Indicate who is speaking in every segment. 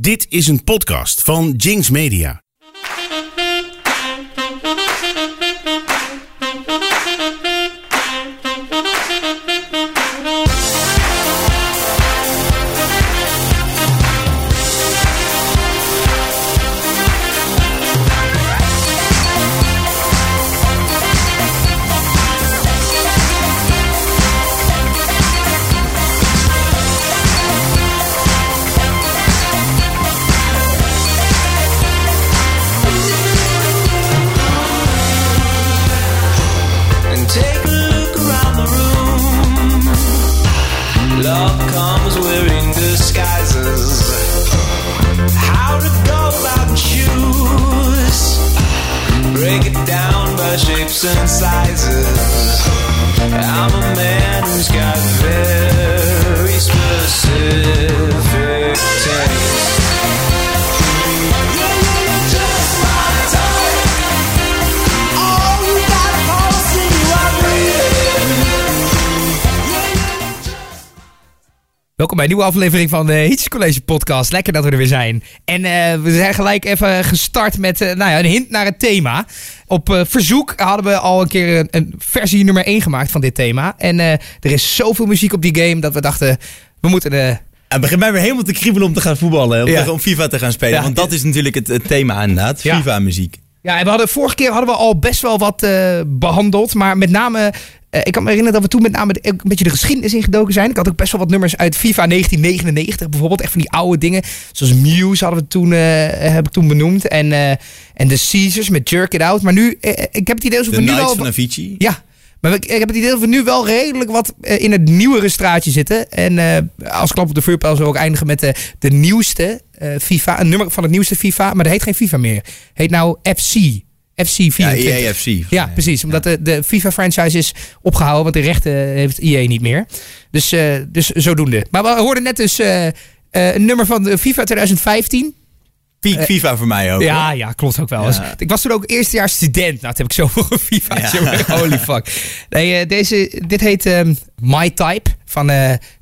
Speaker 1: Dit is een podcast van Jinx Media.
Speaker 2: Een nieuwe aflevering van de Hits College podcast. Lekker dat we er weer zijn. En eh, we zijn gelijk even gestart met eh, nou ja, een hint naar het thema. Op eh, verzoek hadden we al een keer een, een versie nummer 1 gemaakt van dit thema. En eh, er is zoveel muziek op die game dat we dachten, we moeten... eh
Speaker 3: Het begint mij weer helemaal te kriebelen om te gaan voetballen. Om,
Speaker 2: Ja.
Speaker 3: te- om FIFA te gaan spelen.
Speaker 2: Ja.
Speaker 3: Want dat is natuurlijk het, het thema inderdaad. FIFA-muziek.
Speaker 2: Ja, en we hadden, vorige keer hadden we al best wel wat eh, behandeld. Maar met name, eh, ik kan me herinneren dat we toen met name een beetje de geschiedenis ingedoken zijn. Ik had ook best wel wat nummers uit FIFA 1999 bijvoorbeeld. Echt van die oude dingen. Zoals Muse hadden we toen, eh, heb ik toen benoemd. En, eh, en de Caesars met Jerk It Out. Maar nu, eh, ik heb het idee alsof
Speaker 3: De
Speaker 2: we nu wel...
Speaker 3: van Avicii.
Speaker 2: Ja, maar ik ik heb het idee dat we nu wel redelijk wat eh, in het nieuwere straatje zitten. En eh, als klap op de vuurpijl zullen we ook eindigen met de, de nieuwste eh, FIFA. Een nummer van het nieuwste FIFA, maar dat heet geen FIFA meer. Heet nou FC. FC
Speaker 3: Ja,
Speaker 2: 24.
Speaker 3: EAFC.
Speaker 2: Ja, precies. Omdat de, de FIFA-franchise is opgehouden, want de rechten heeft EA niet meer. Dus, eh, dus zodoende. Maar we hoorden net dus eh, eh, een nummer van de FIFA 2015.
Speaker 3: Peak FIFA voor mij ook.
Speaker 2: Ja,
Speaker 3: hoor.
Speaker 2: ja, klopt ook wel.
Speaker 3: Ja.
Speaker 2: Dus ik was toen ook eerstejaars student. Nou, toen heb ik zoveel FIFA.
Speaker 3: Ja.
Speaker 2: Holy fuck. Nee, deze, dit heet ehm, My Type van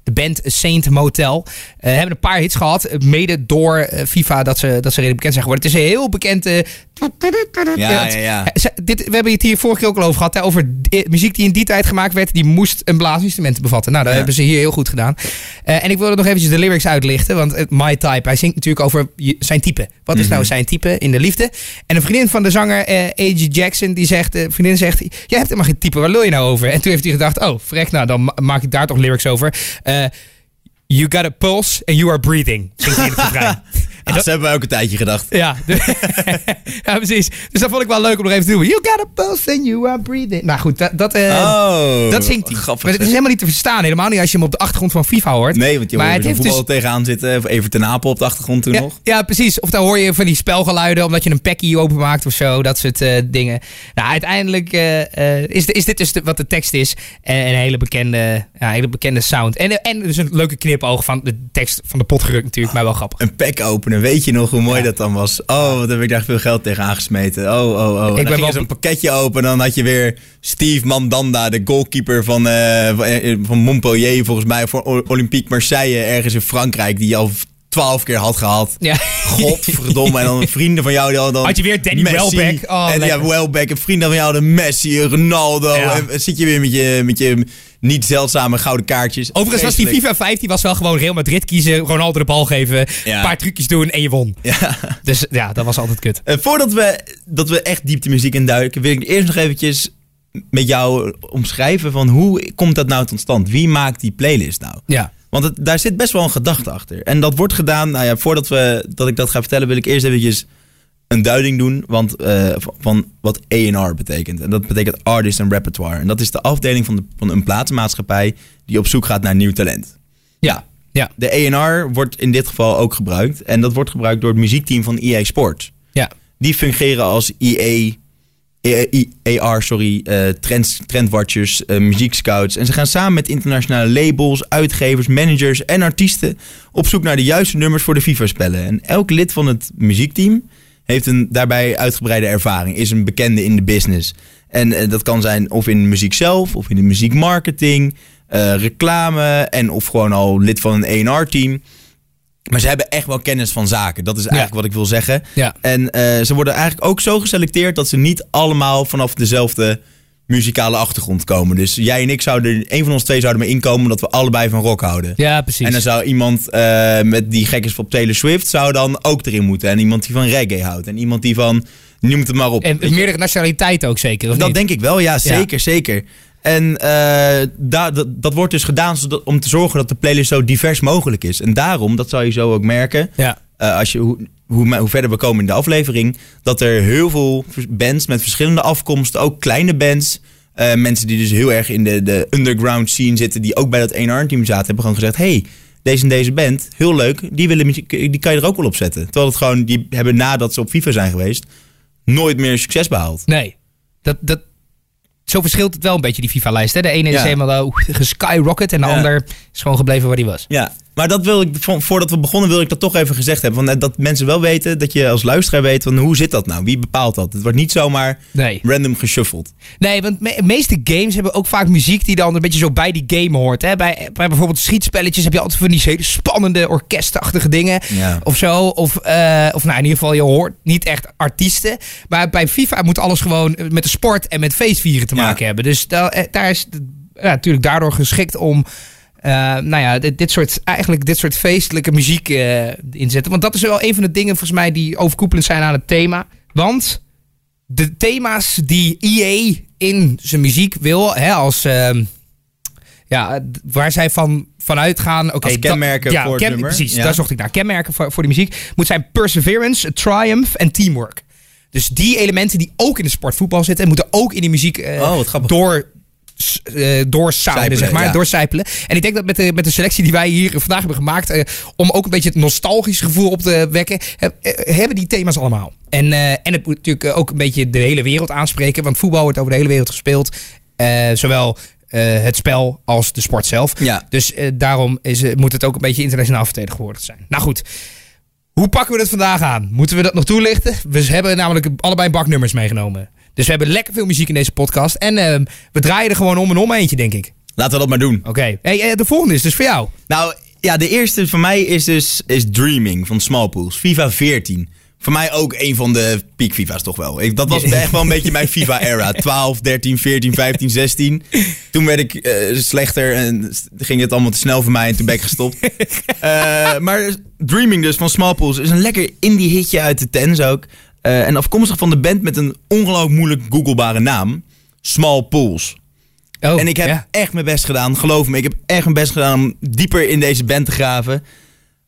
Speaker 2: de band Saint Motel. Eh hebben een paar hits gehad. eh, Mede door eh, FIFA dat ze, dat ze redelijk bekend zijn geworden. Het is een heel bekend... eh,
Speaker 3: Ja, ja, ja.
Speaker 2: Dit, we hebben het hier vorige keer ook al over gehad. Hè, over muziek die in die tijd gemaakt werd. Die moest een blaasinstrument bevatten. Nou, dat
Speaker 3: Ja.
Speaker 2: hebben ze hier heel goed gedaan. En ik wilde nog eventjes de lyrics uitlichten. Want My Type, hij zingt natuurlijk over zijn type. Wat is
Speaker 3: Mhm.
Speaker 2: nou zijn type in de liefde? En een vriendin van de zanger A.G. Jackson, die zegt, de vriendin zegt, jij hebt helemaal geen type, waar lul je nou over? En toen heeft hij gedacht, oh, vrek, nou, dan ma- maak ik daar toch lyrics over. Eh, you got a pulse and you are breathing. Dat-
Speaker 3: ze hebben ook een tijdje gedacht.
Speaker 2: ja, de- ja, precies. Dus dat vond ik wel leuk om nog even te doen. You got a pulse and you are breathing. Nou goed, dat, dat, eh,
Speaker 3: oh.
Speaker 2: dat zingt hij.
Speaker 3: Grappig.
Speaker 2: Maar het is helemaal niet te verstaan. Helemaal niet als je hem op de achtergrond van FIFA hoort.
Speaker 3: Nee, want je
Speaker 2: maar
Speaker 3: hoort
Speaker 2: het
Speaker 3: er
Speaker 2: heeft
Speaker 3: voetbal
Speaker 2: dus...
Speaker 3: tegenaan zitten. Of even ten Apel op de achtergrond toen
Speaker 2: Ja,
Speaker 3: nog.
Speaker 2: ja, precies. Of dan hoor je van die spelgeluiden omdat je een packie openmaakt of zo. Dat soort eh, dingen. Nou, uiteindelijk eh, is, is dit dus de- wat de tekst is. En een hele bekende, ja, hele bekende sound. En, en dus een leuke knipoog van de tekst van de pot gerukt natuurlijk. Maar wel grappig.
Speaker 3: Een pack Weet je nog hoe mooi dat dan was? Oh, wat heb ik daar veel geld tegen aangesmeten. Oh, oh, oh. En
Speaker 2: ben wel-
Speaker 3: zo'n pakketje open. En dan had je weer Steve Mandanda, de goalkeeper van, eh, van, eh, van Montpellier. Volgens mij voor Olympique Marseille ergens in Frankrijk. Die al twaalf keer had gehad.
Speaker 2: Ja.
Speaker 3: Godverdomme. En dan vrienden van jou die hadden dan
Speaker 2: Had je weer Danny
Speaker 3: Messi.
Speaker 2: Welbeck. Oh,
Speaker 3: en
Speaker 2: lekker.
Speaker 3: ja, Welbeck. En vrienden van jou hadden Messi, Ronaldo.
Speaker 2: Ja.
Speaker 3: En zit je weer met je, met je niet zeldzame gouden kaartjes.
Speaker 2: Overigens was die. FIFA 15 was wel gewoon Real Madrid kiezen, Ronaldo de bal geven,
Speaker 3: Ja.
Speaker 2: een paar trucjes doen en je won.
Speaker 3: Ja.
Speaker 2: Dus ja, dat was altijd kut.
Speaker 3: Eh, voordat we, dat we echt diepte muziek induiken, wil ik eerst nog eventjes met jou omschrijven van hoe komt dat nou tot stand? Wie maakt die playlist nou?
Speaker 2: Ja.
Speaker 3: Want het, daar zit best wel een gedachte achter. En dat wordt gedaan, nou ja, voordat we, dat ik dat ga vertellen, wil ik eerst eventjes een duiding doen want, eh, van, wat A&R betekent. En dat betekent Artist and Repertoire. En dat is de afdeling van, de, van een platenmaatschappij die op zoek gaat naar nieuw talent.
Speaker 2: Ja. Ja.
Speaker 3: De A&R wordt in dit geval ook gebruikt. En dat wordt gebruikt door het muziekteam van EA Sports.
Speaker 2: Ja.
Speaker 3: Die fungeren als EA AR, sorry, trends, trendwatchers, eh, muziekscouts. En ze gaan samen met internationale labels, uitgevers, managers en artiesten op zoek naar de juiste nummers voor de FIFA-spellen. En elk lid van het muziekteam heeft een daarbij uitgebreide ervaring, is een bekende in de business. En eh, dat kan zijn of in muziek zelf, of in de muziekmarketing, reclame en of gewoon al lid van een A&R-team. Maar ze hebben echt wel kennis van zaken. Dat is eigenlijk wat ik wil zeggen.
Speaker 2: Ja.
Speaker 3: En eh, ze worden eigenlijk ook zo geselecteerd dat ze niet allemaal vanaf dezelfde muzikale achtergrond komen. Dus jij en ik zouden, een van ons twee zouden maar inkomen omdat we allebei van rock houden.
Speaker 2: Ja, precies.
Speaker 3: En dan zou iemand eh, met die gek is op Taylor Swift zou dan ook erin moeten. En iemand die van reggae houdt. En iemand die van, noem het maar op.
Speaker 2: en meerdere nationaliteiten ook zeker, of
Speaker 3: Dat
Speaker 2: niet?
Speaker 3: denk ik wel, ja, zeker, zeker. En eh, dat, dat wordt dus gedaan zodat, om te zorgen dat de playlist zo divers mogelijk is. En daarom, dat zal je zo ook merken,
Speaker 2: Ja.
Speaker 3: eh, als je, hoe, hoe, hoe verder we komen in de aflevering, dat er heel veel bands met verschillende afkomsten, ook kleine bands, eh, mensen die dus heel erg in de, de underground scene zitten, die ook bij dat 1 team zaten, hebben gewoon gezegd, hey, deze en deze band, heel leuk, die, willen, die kan je er ook wel op zetten. Terwijl het gewoon, die hebben nadat ze op FIFA zijn geweest, nooit meer succes behaald.
Speaker 2: Nee. Dat, dat, zo verschilt het wel een beetje, die FIFA-lijst. hè. De ene is helemaal uh, geskyrocket en de ander is gewoon gebleven waar die was.
Speaker 3: Ja, maar dat wil ik, vo- voordat we begonnen wil ik dat toch even gezegd hebben. Want dat mensen wel weten, dat je als luisteraar weet van hoe zit dat nou? Wie bepaalt dat? Het wordt niet zomaar
Speaker 2: Nee.
Speaker 3: random geshuffeld.
Speaker 2: Nee, want me- meeste games hebben ook vaak muziek die dan een beetje zo bij die game hoort. Hè? Bij, bij bijvoorbeeld schietspelletjes heb je altijd van die hele spannende orkestachtige dingen.
Speaker 3: Ja.
Speaker 2: Of zo. Of, eh, of nou, in ieder geval, je hoort niet echt artiesten. Maar bij FIFA moet alles gewoon met de sport en met feestvieren te
Speaker 3: Ja.
Speaker 2: maken hebben. Dus da- eh, daar is ja, natuurlijk daardoor geschikt om... eh, nou ja, dit, dit soort, eigenlijk dit soort feestelijke muziek eh in te zetten. Want dat is wel een van de dingen volgens mij die overkoepelend zijn aan het thema. Want de thema's die EA in zijn muziek wil, hè, als ehm, ja, waar zij van vanuit gaan. Oké,
Speaker 3: Als
Speaker 2: dat-
Speaker 3: kenmerken
Speaker 2: ja,
Speaker 3: voor het nummer.
Speaker 2: Precies,
Speaker 3: Ja.
Speaker 2: daar zocht ik naar. Kenmerken voor, voor de muziek moet zijn perseverance, triumph en teamwork. Dus die elementen die ook in de sportvoetbal zitten, moeten ook in die muziek
Speaker 3: Oh, grappig.
Speaker 2: door
Speaker 3: Zijpelen,
Speaker 2: zeg maar,
Speaker 3: ja.
Speaker 2: doorcijpelen. En ik denk dat met de, met de selectie die wij hier vandaag hebben gemaakt, eh, om ook een beetje het nostalgische gevoel op te wekken, eh, hebben die thema's allemaal. En, en het moet natuurlijk ook een beetje de hele wereld aanspreken, want voetbal wordt over de hele wereld gespeeld. Zowel het spel als de sport zelf.
Speaker 3: Ja.
Speaker 2: Dus daarom is, moet het ook een beetje internationaal vertegenwoordigd zijn. Nou goed. Hoe pakken we het vandaag aan? Moeten we dat nog toelichten? We hebben namelijk allebei baknummers meegenomen. Dus we hebben lekker veel muziek in deze podcast. En eh, we draaien er gewoon om en om eentje, denk ik.
Speaker 3: Laten we dat maar doen.
Speaker 2: Oké. Hey, eh, de volgende is dus voor jou.
Speaker 3: Nou, ja, de eerste van mij is dus is Dreaming van Small Pools. FIFA 14. Voor mij ook een van de peak FIFA's toch wel. Ik, dat was echt wel een beetje mijn FIFA-era. 12, 13, 14, 15, 16. Toen werd ik eh, slechter en ging het allemaal te snel voor mij en toen ben ik gestopt. Eh, maar Dreaming dus van Small Pools is een lekker indie hitje uit de tens ook. Eh, en afkomstig van de band met een ongelooflijk moeilijk googlebare naam. Small Pools.
Speaker 2: Oh,
Speaker 3: En ik heb
Speaker 2: ja.
Speaker 3: echt mijn best gedaan. Geloof me, ik heb echt mijn best gedaan om dieper in deze band te graven.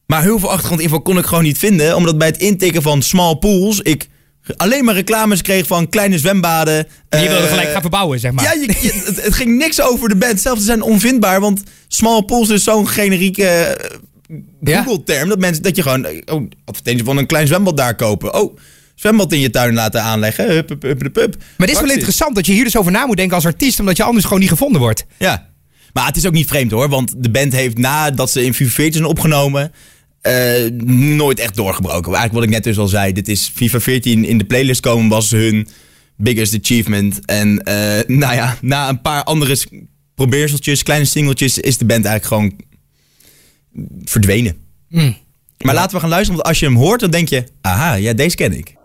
Speaker 3: Maar heel veel achtergrondinfo kon ik gewoon niet vinden. Omdat bij het intikken van small pools ik alleen maar reclames kreeg van kleine zwembaden.
Speaker 2: En je
Speaker 3: eh,
Speaker 2: wilde gelijk gaan verbouwen, zeg maar.
Speaker 3: Ja, je, je- het, het ging niks over de band. Zelfs ze zijn onvindbaar. Want small pools is zo'n generieke eh. Google-term. Dat, mensen, dat je gewoon... eh, Oh, advertentie van een klein zwembad daar kopen. Oh, zwembad in je tuin laten aanleggen. Hup, hup, hup, hup.
Speaker 2: Maar dit is wel interessant dat je hier dus over na moet denken als artiest. Omdat je anders gewoon niet gevonden wordt.
Speaker 3: Ja. Maar het is ook niet vreemd hoor. Want de band heeft nadat ze in FIFA 14 zijn opgenomen... eh, nooit echt doorgebroken. Eigenlijk wat ik net dus al zei. Dit is FIFA 14 in de playlist komen was hun biggest achievement. En eh, nou ja, na een paar andere probeerseltjes, kleine singeltjes... is de band eigenlijk gewoon verdwenen.
Speaker 2: Mm.
Speaker 3: Maar laten we gaan luisteren. Want als je hem hoort, dan denk je... Aha, ja, deze ken ik.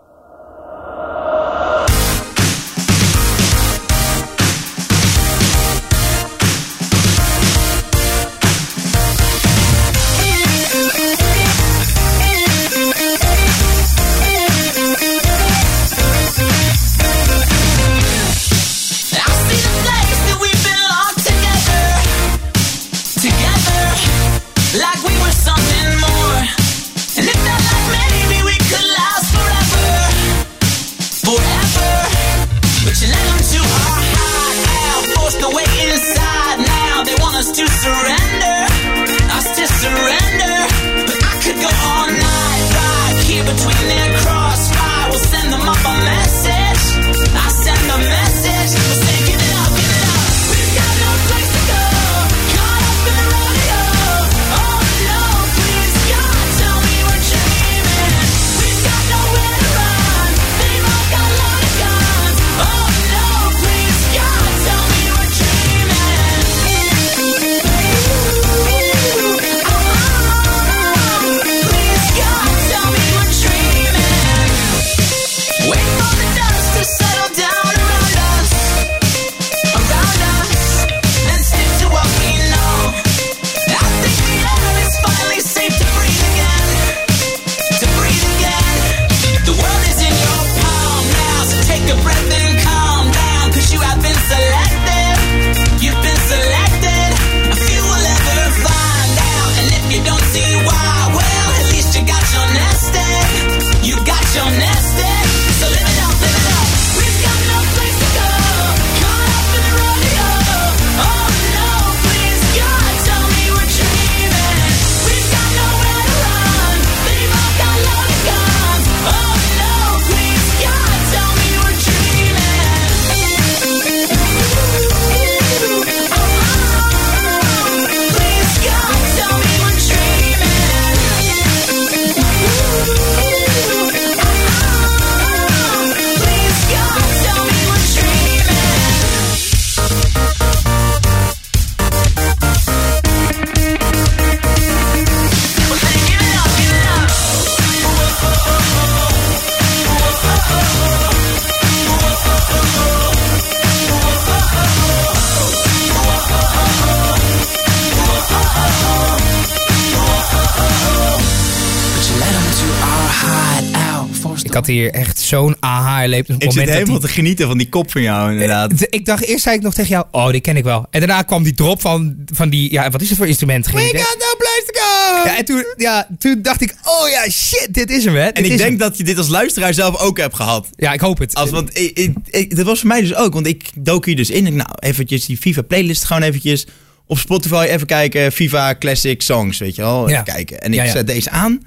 Speaker 2: Had hier echt zo'n aha-erlevenis.
Speaker 3: Ik zit helemaal te genieten van die kop van jou, inderdaad.
Speaker 2: Ik dacht, eerst zei ik nog tegen jou, oh, die ken ik wel. En daarna kwam die drop van, van die, ja, wat is het voor instrument? Geen
Speaker 3: We got no place to go!
Speaker 2: Ja, en toen, ja, toen dacht ik, oh ja, shit, dit is hem, hè.
Speaker 3: En ik denk
Speaker 2: hem.
Speaker 3: dat je dit als luisteraar zelf ook hebt gehad.
Speaker 2: Ja, ik hoop het.
Speaker 3: Als, want ik, ik, ik- dat was voor mij dus ook. Want ik dook hier dus in. Ik, nou, eventjes die FIFA playlist gewoon eventjes op Spotify even kijken. FIFA Classic Songs, weet je wel. Even
Speaker 2: Ja.
Speaker 3: kijken. En ik
Speaker 2: Ja, ja.
Speaker 3: zet deze aan.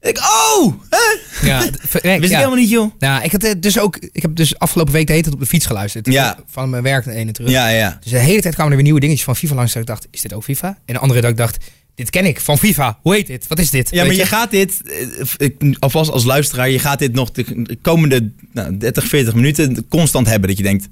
Speaker 3: Ik, oh! Hè?
Speaker 2: ja,
Speaker 3: Wist ik helemaal niet, joh.
Speaker 2: Nou, ik, had eh, dus ook, ik heb dus afgelopen week de hele tijd op de fiets geluisterd.
Speaker 3: Ja.
Speaker 2: Van mijn werk naar ene terug.
Speaker 3: Ja, ja.
Speaker 2: Dus de hele tijd kwamen er weer nieuwe dingetjes van FIFA langs. Dat ik dacht, is dit ook FIFA? En de andere dat ik dacht, dit ken ik van FIFA. Hoe heet dit? Wat is dit?
Speaker 3: Ja, maar je gaat dit, eh, alvast als luisteraar, je gaat dit nog de komende nou, 30, 40 minuten constant hebben. Dat je denkt, ik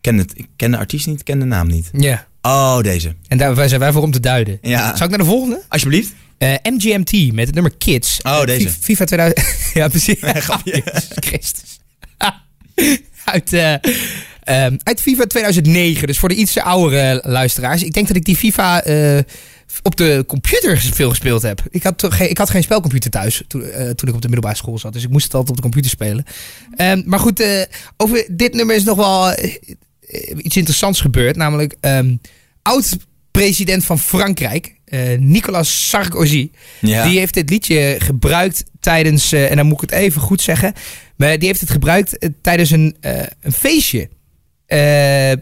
Speaker 3: ken, het, ik ken de artiest niet, ik ken de naam niet.
Speaker 2: Ja.
Speaker 3: Oh, deze.
Speaker 2: En daar zijn wij voor om te duiden.
Speaker 3: Ja.
Speaker 2: Zou ik naar de volgende?
Speaker 3: Alsjeblieft.
Speaker 2: Eh, MGMT met het nummer Kids.
Speaker 3: Oh,
Speaker 2: Eh,
Speaker 3: deze.
Speaker 2: Fi- FIFA 2000. ja, precies.
Speaker 3: grapje.
Speaker 2: Christus. uit, eh, ehm, uit FIFA 2009. Dus voor de iets oudere luisteraars. Ik denk dat ik die FIFA op de computer veel gespeeld heb. Ik had, geen, ik had geen spelcomputer thuis toen, toen ik op de middelbare school zat. Dus ik moest het altijd op de computer spelen. Ehm, maar goed, over dit nummer is nog wel iets interessants gebeurd. Namelijk ehm, oud-president van Frankrijk, eh, Nicolas Sarkozy.
Speaker 3: Ja.
Speaker 2: Die heeft dit liedje gebruikt tijdens, eh, en dan moet ik het even goed zeggen, maar die heeft het gebruikt eh, tijdens een, een feestje.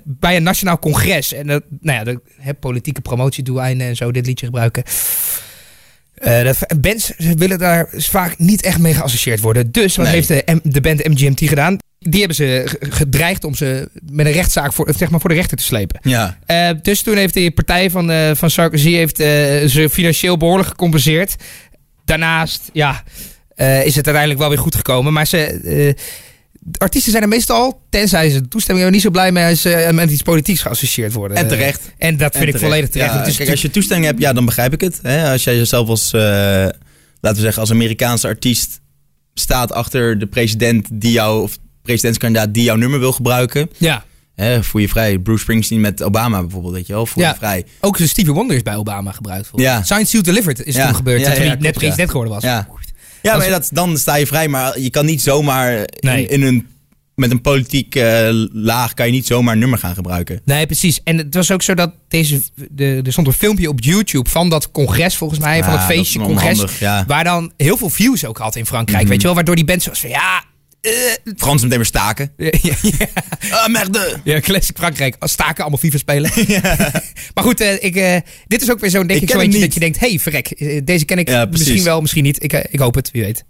Speaker 2: bij een nationaal congres. En dat, nou ja, de hè, politieke promotiedoeleinden en zo dit liedje gebruiken. De bands willen daar vaak niet echt mee geassocieerd worden. Dus wat
Speaker 3: Nee.
Speaker 2: heeft de, de band MGMT gedaan? Die hebben ze ge- gedreigd om ze met een rechtszaak voor, zeg maar voor de rechter te slepen.
Speaker 3: Ja.
Speaker 2: Eh, dus toen heeft de partij van, eh, van Sarkozy heeft, eh, ze financieel behoorlijk gecompenseerd. Daarnaast ja, is het uiteindelijk wel weer goed gekomen. Maar ze, artiesten zijn er meestal, tenzij ze toestemming hebben, niet zo blij mee als ze met iets politieks geassocieerd worden.
Speaker 3: En terecht.
Speaker 2: En dat vind
Speaker 3: En
Speaker 2: ik volledig terecht.
Speaker 3: Ja,
Speaker 2: is
Speaker 3: kijk, als je toestemming hebt, ja, dan begrijp ik het. Hè? Als jij jezelf als, laten we zeggen, als Amerikaanse artiest staat achter de president die jou, of presidentskandidaat die jouw nummer wil gebruiken.
Speaker 2: ja.
Speaker 3: Hè, voel je vrij. Bruce Springsteen met Obama bijvoorbeeld, weet je wel. Voel
Speaker 2: Ja.
Speaker 3: je vrij.
Speaker 2: Ook Stevie Wonder is bij Obama gebruikt.
Speaker 3: Ja.
Speaker 2: Science Suit Delivered is
Speaker 3: Ja.
Speaker 2: toen gebeurd.
Speaker 3: Ja,
Speaker 2: toen hij net president geworden was.
Speaker 3: Ja, ja maar dat, dan sta je vrij. Maar je kan niet zomaar
Speaker 2: Nee.
Speaker 3: in, in een, met een politiek eh, laag kan je niet zomaar een nummer gaan gebruiken.
Speaker 2: Nee, precies. En het was ook zo dat deze. De, er stond een filmpje op YouTube van dat congres, volgens mij. van het feestje congres.
Speaker 3: ja.
Speaker 2: Waar dan heel veel views ook had in Frankrijk.
Speaker 3: Mhm.
Speaker 2: Weet je wel? Waardoor die band zo was van ja. Eh,
Speaker 3: Frans meteen weer staken.
Speaker 2: ja, ja,
Speaker 3: Ah, merde.
Speaker 2: ja, classic Frankrijk. Als staken allemaal FIFA spelen. maar goed, eh, ik, eh, dit is ook weer zo'n denk
Speaker 3: Ik
Speaker 2: ik,
Speaker 3: ken
Speaker 2: zo eentje dat je denkt: hey, verrek, deze ken ik misschien wel, misschien niet. Ik, ik hoop het, wie weet.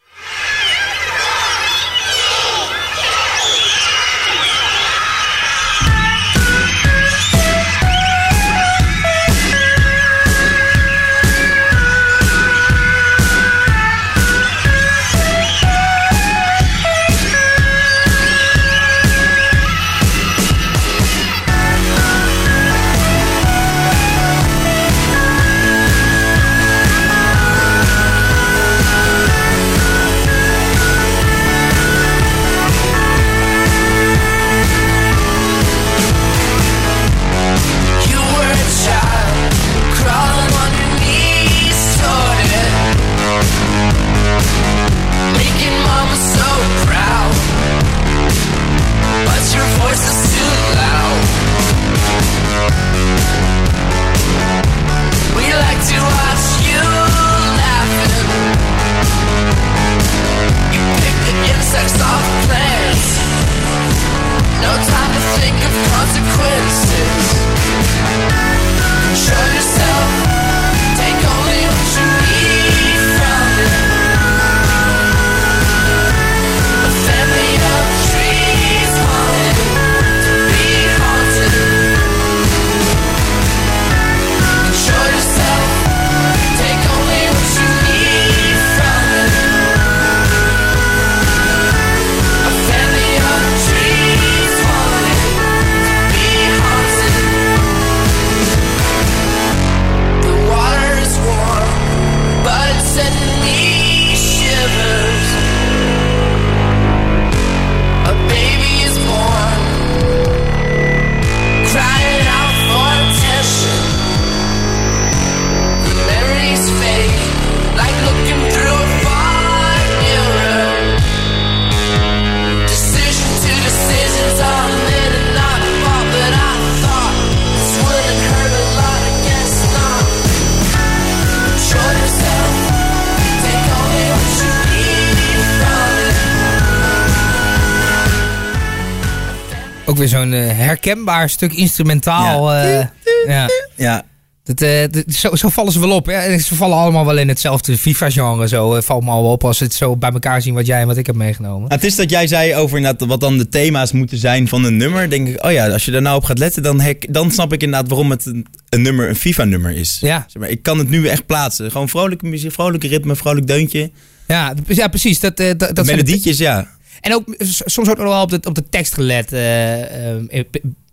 Speaker 2: Herkenbaar stuk instrumentaal.
Speaker 3: Ja.
Speaker 2: eh, ja.
Speaker 3: Ja,
Speaker 2: Dat, eh, dat- zo, zo vallen ze wel op. Hè? En Ze vallen allemaal wel in hetzelfde FIFA-genre. Zo eh, valt me al op als ze het zo bij elkaar zien wat jij en wat ik heb meegenomen.
Speaker 3: het is dat jij zei over wat dan de thema's moeten zijn van een nummer. Denk ik, oh ja, als je daar nou op gaat letten, dan, hek, dan snap ik inderdaad waarom het een, een nummer een FIFA-nummer is.
Speaker 2: Ja.
Speaker 3: Zeg maar, ik kan het nu echt plaatsen. Gewoon vrolijke muziek, vrolijke ritme, vrolijk deuntje.
Speaker 2: Ja, ja precies. Dat, dat, dat
Speaker 3: Melodietjes, ja.
Speaker 2: En ook soms ook nog wel op de, op de tekst gelet.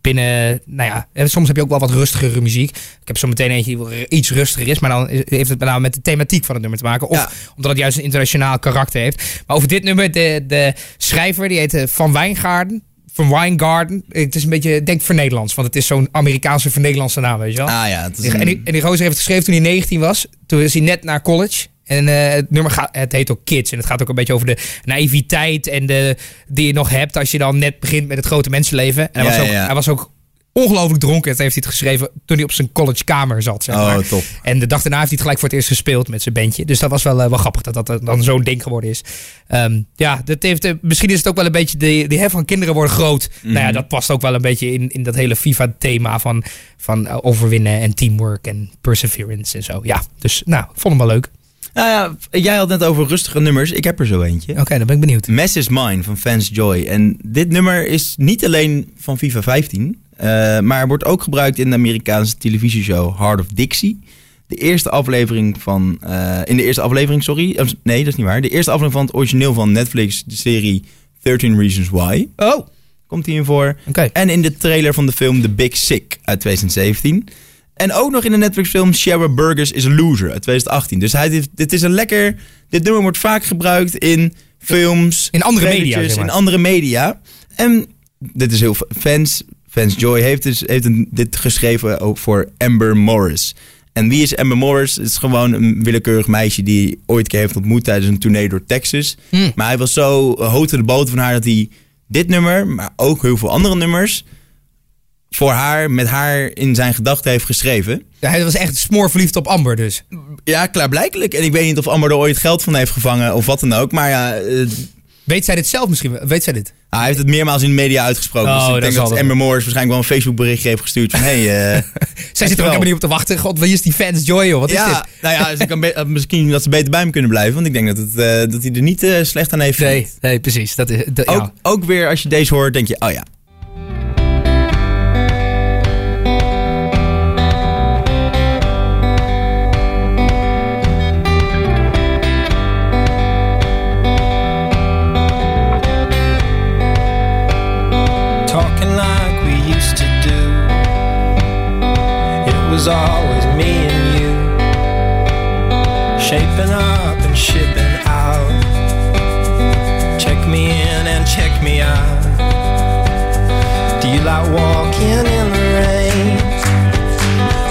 Speaker 2: Binnen, nou ja, soms heb je ook wel wat rustigere muziek. Ik heb zo meteen eentje die iets rustiger is, maar dan heeft het met name met de thematiek van het nummer te maken. Of
Speaker 3: Ja.
Speaker 2: omdat het juist een internationaal karakter heeft. Maar over dit nummer, de, de schrijver, die heet eh, Van Wijngaarden. Van Wijngaarden. Het is een beetje, denk voor Nederlands, want het is zo'n Amerikaanse voor Nederlandse naam, weet je wel.
Speaker 3: Ah ja, het is
Speaker 2: En die, en die gozer heeft het geschreven toen hij 19 was. Toen is hij net naar college. En eh, het nummer gaat, het heet ook Kids. En het gaat ook een beetje over de naïviteit en de, die je nog hebt als je dan net begint met het grote mensenleven. En hij,
Speaker 3: Ja,
Speaker 2: was, ook,
Speaker 3: ja,
Speaker 2: hij was ook ongelooflijk dronken. Dat heeft hij het geschreven toen hij op zijn collegekamer zat. Zeg maar.
Speaker 3: Oh, top.
Speaker 2: En de dag daarna heeft hij het gelijk voor het eerst gespeeld met zijn bandje. Dus dat was wel, eh, wel grappig dat dat dan zo'n ding geworden is. Ehm, ja, dat heeft, eh, misschien is het ook wel een beetje de, de hè, van kinderen worden groot. Nou
Speaker 3: Mhm.
Speaker 2: ja, dat past ook wel een beetje in, in dat hele FIFA-thema van, van eh, overwinnen en teamwork en perseverance en zo. Ja, dus nou, ik vond hem wel leuk.
Speaker 3: Nou ja, jij had net over rustige nummers. Ik heb er zo eentje.
Speaker 2: Oké, dan ben ik benieuwd.
Speaker 3: Mess is Mine van Fans Joy. En dit nummer is niet alleen van FIFA 15, eh, maar wordt ook gebruikt in de Amerikaanse televisieshow Heart of Dixie. De eerste aflevering van. eh, in de eerste aflevering, sorry. eh, Nee, dat is niet waar. De eerste aflevering van het origineel van Netflix, de serie 13 Reasons Why.
Speaker 2: Oh,
Speaker 3: Komt hierin voor.
Speaker 2: oké.
Speaker 3: En in de trailer van de film The Big Sick uit 2017. En ook nog in de Netflix-film Sheryl Burgers is a Loser uit 2018. Dus hij, dit is een lekker. Dit nummer wordt vaak gebruikt in films,
Speaker 2: In andere media,
Speaker 3: trailertjes,
Speaker 2: zeg maar.
Speaker 3: in andere media. En dit is heel fans. Fans Joy heeft, dus, heeft een- dit geschreven ook voor Amber Morris. En wie is Amber Morris? Het is gewoon een willekeurig meisje die ooit een keer heeft ontmoet tijdens een tournee door Texas.
Speaker 2: Hmm.
Speaker 3: Maar hij was zo hoogte de boter van haar dat hij dit nummer, maar ook heel veel andere nummers, voor haar, met haar in zijn gedachten heeft geschreven.
Speaker 2: Ja, hij was echt smoorverliefd op Amber dus.
Speaker 3: Ja, klaarblijkelijk. En ik weet niet of Amber er ooit geld van heeft gevangen of wat dan ook. Maar ja, eh,
Speaker 2: Weet zij dit zelf misschien? Weet zij dit?
Speaker 3: hij heeft het meermaals in de media uitgesproken.
Speaker 2: Oh,
Speaker 3: dus ik
Speaker 2: dat
Speaker 3: denk dat
Speaker 2: het.
Speaker 3: Amber Morris waarschijnlijk wel een Facebook berichtje heeft gestuurd van... Hey, eh,
Speaker 2: Zij zit er ook helemaal niet op te wachten. God, wie is die fans Joy, joh? Wat is
Speaker 3: ja,
Speaker 2: dit?
Speaker 3: nou ja, kan eh, misschien dat ze beter bij hem kunnen blijven. Want ik denk dat, het, eh, dat hij er niet eh, slecht aan heeft.
Speaker 2: Nee, nee, precies. Dat is, dat, ja.
Speaker 3: Ook, ook weer als je deze hoort, denk je, oh ja.
Speaker 4: Was always me and you, shaping up and shipping out. Check me in and check me out. Do you like walking in the rain?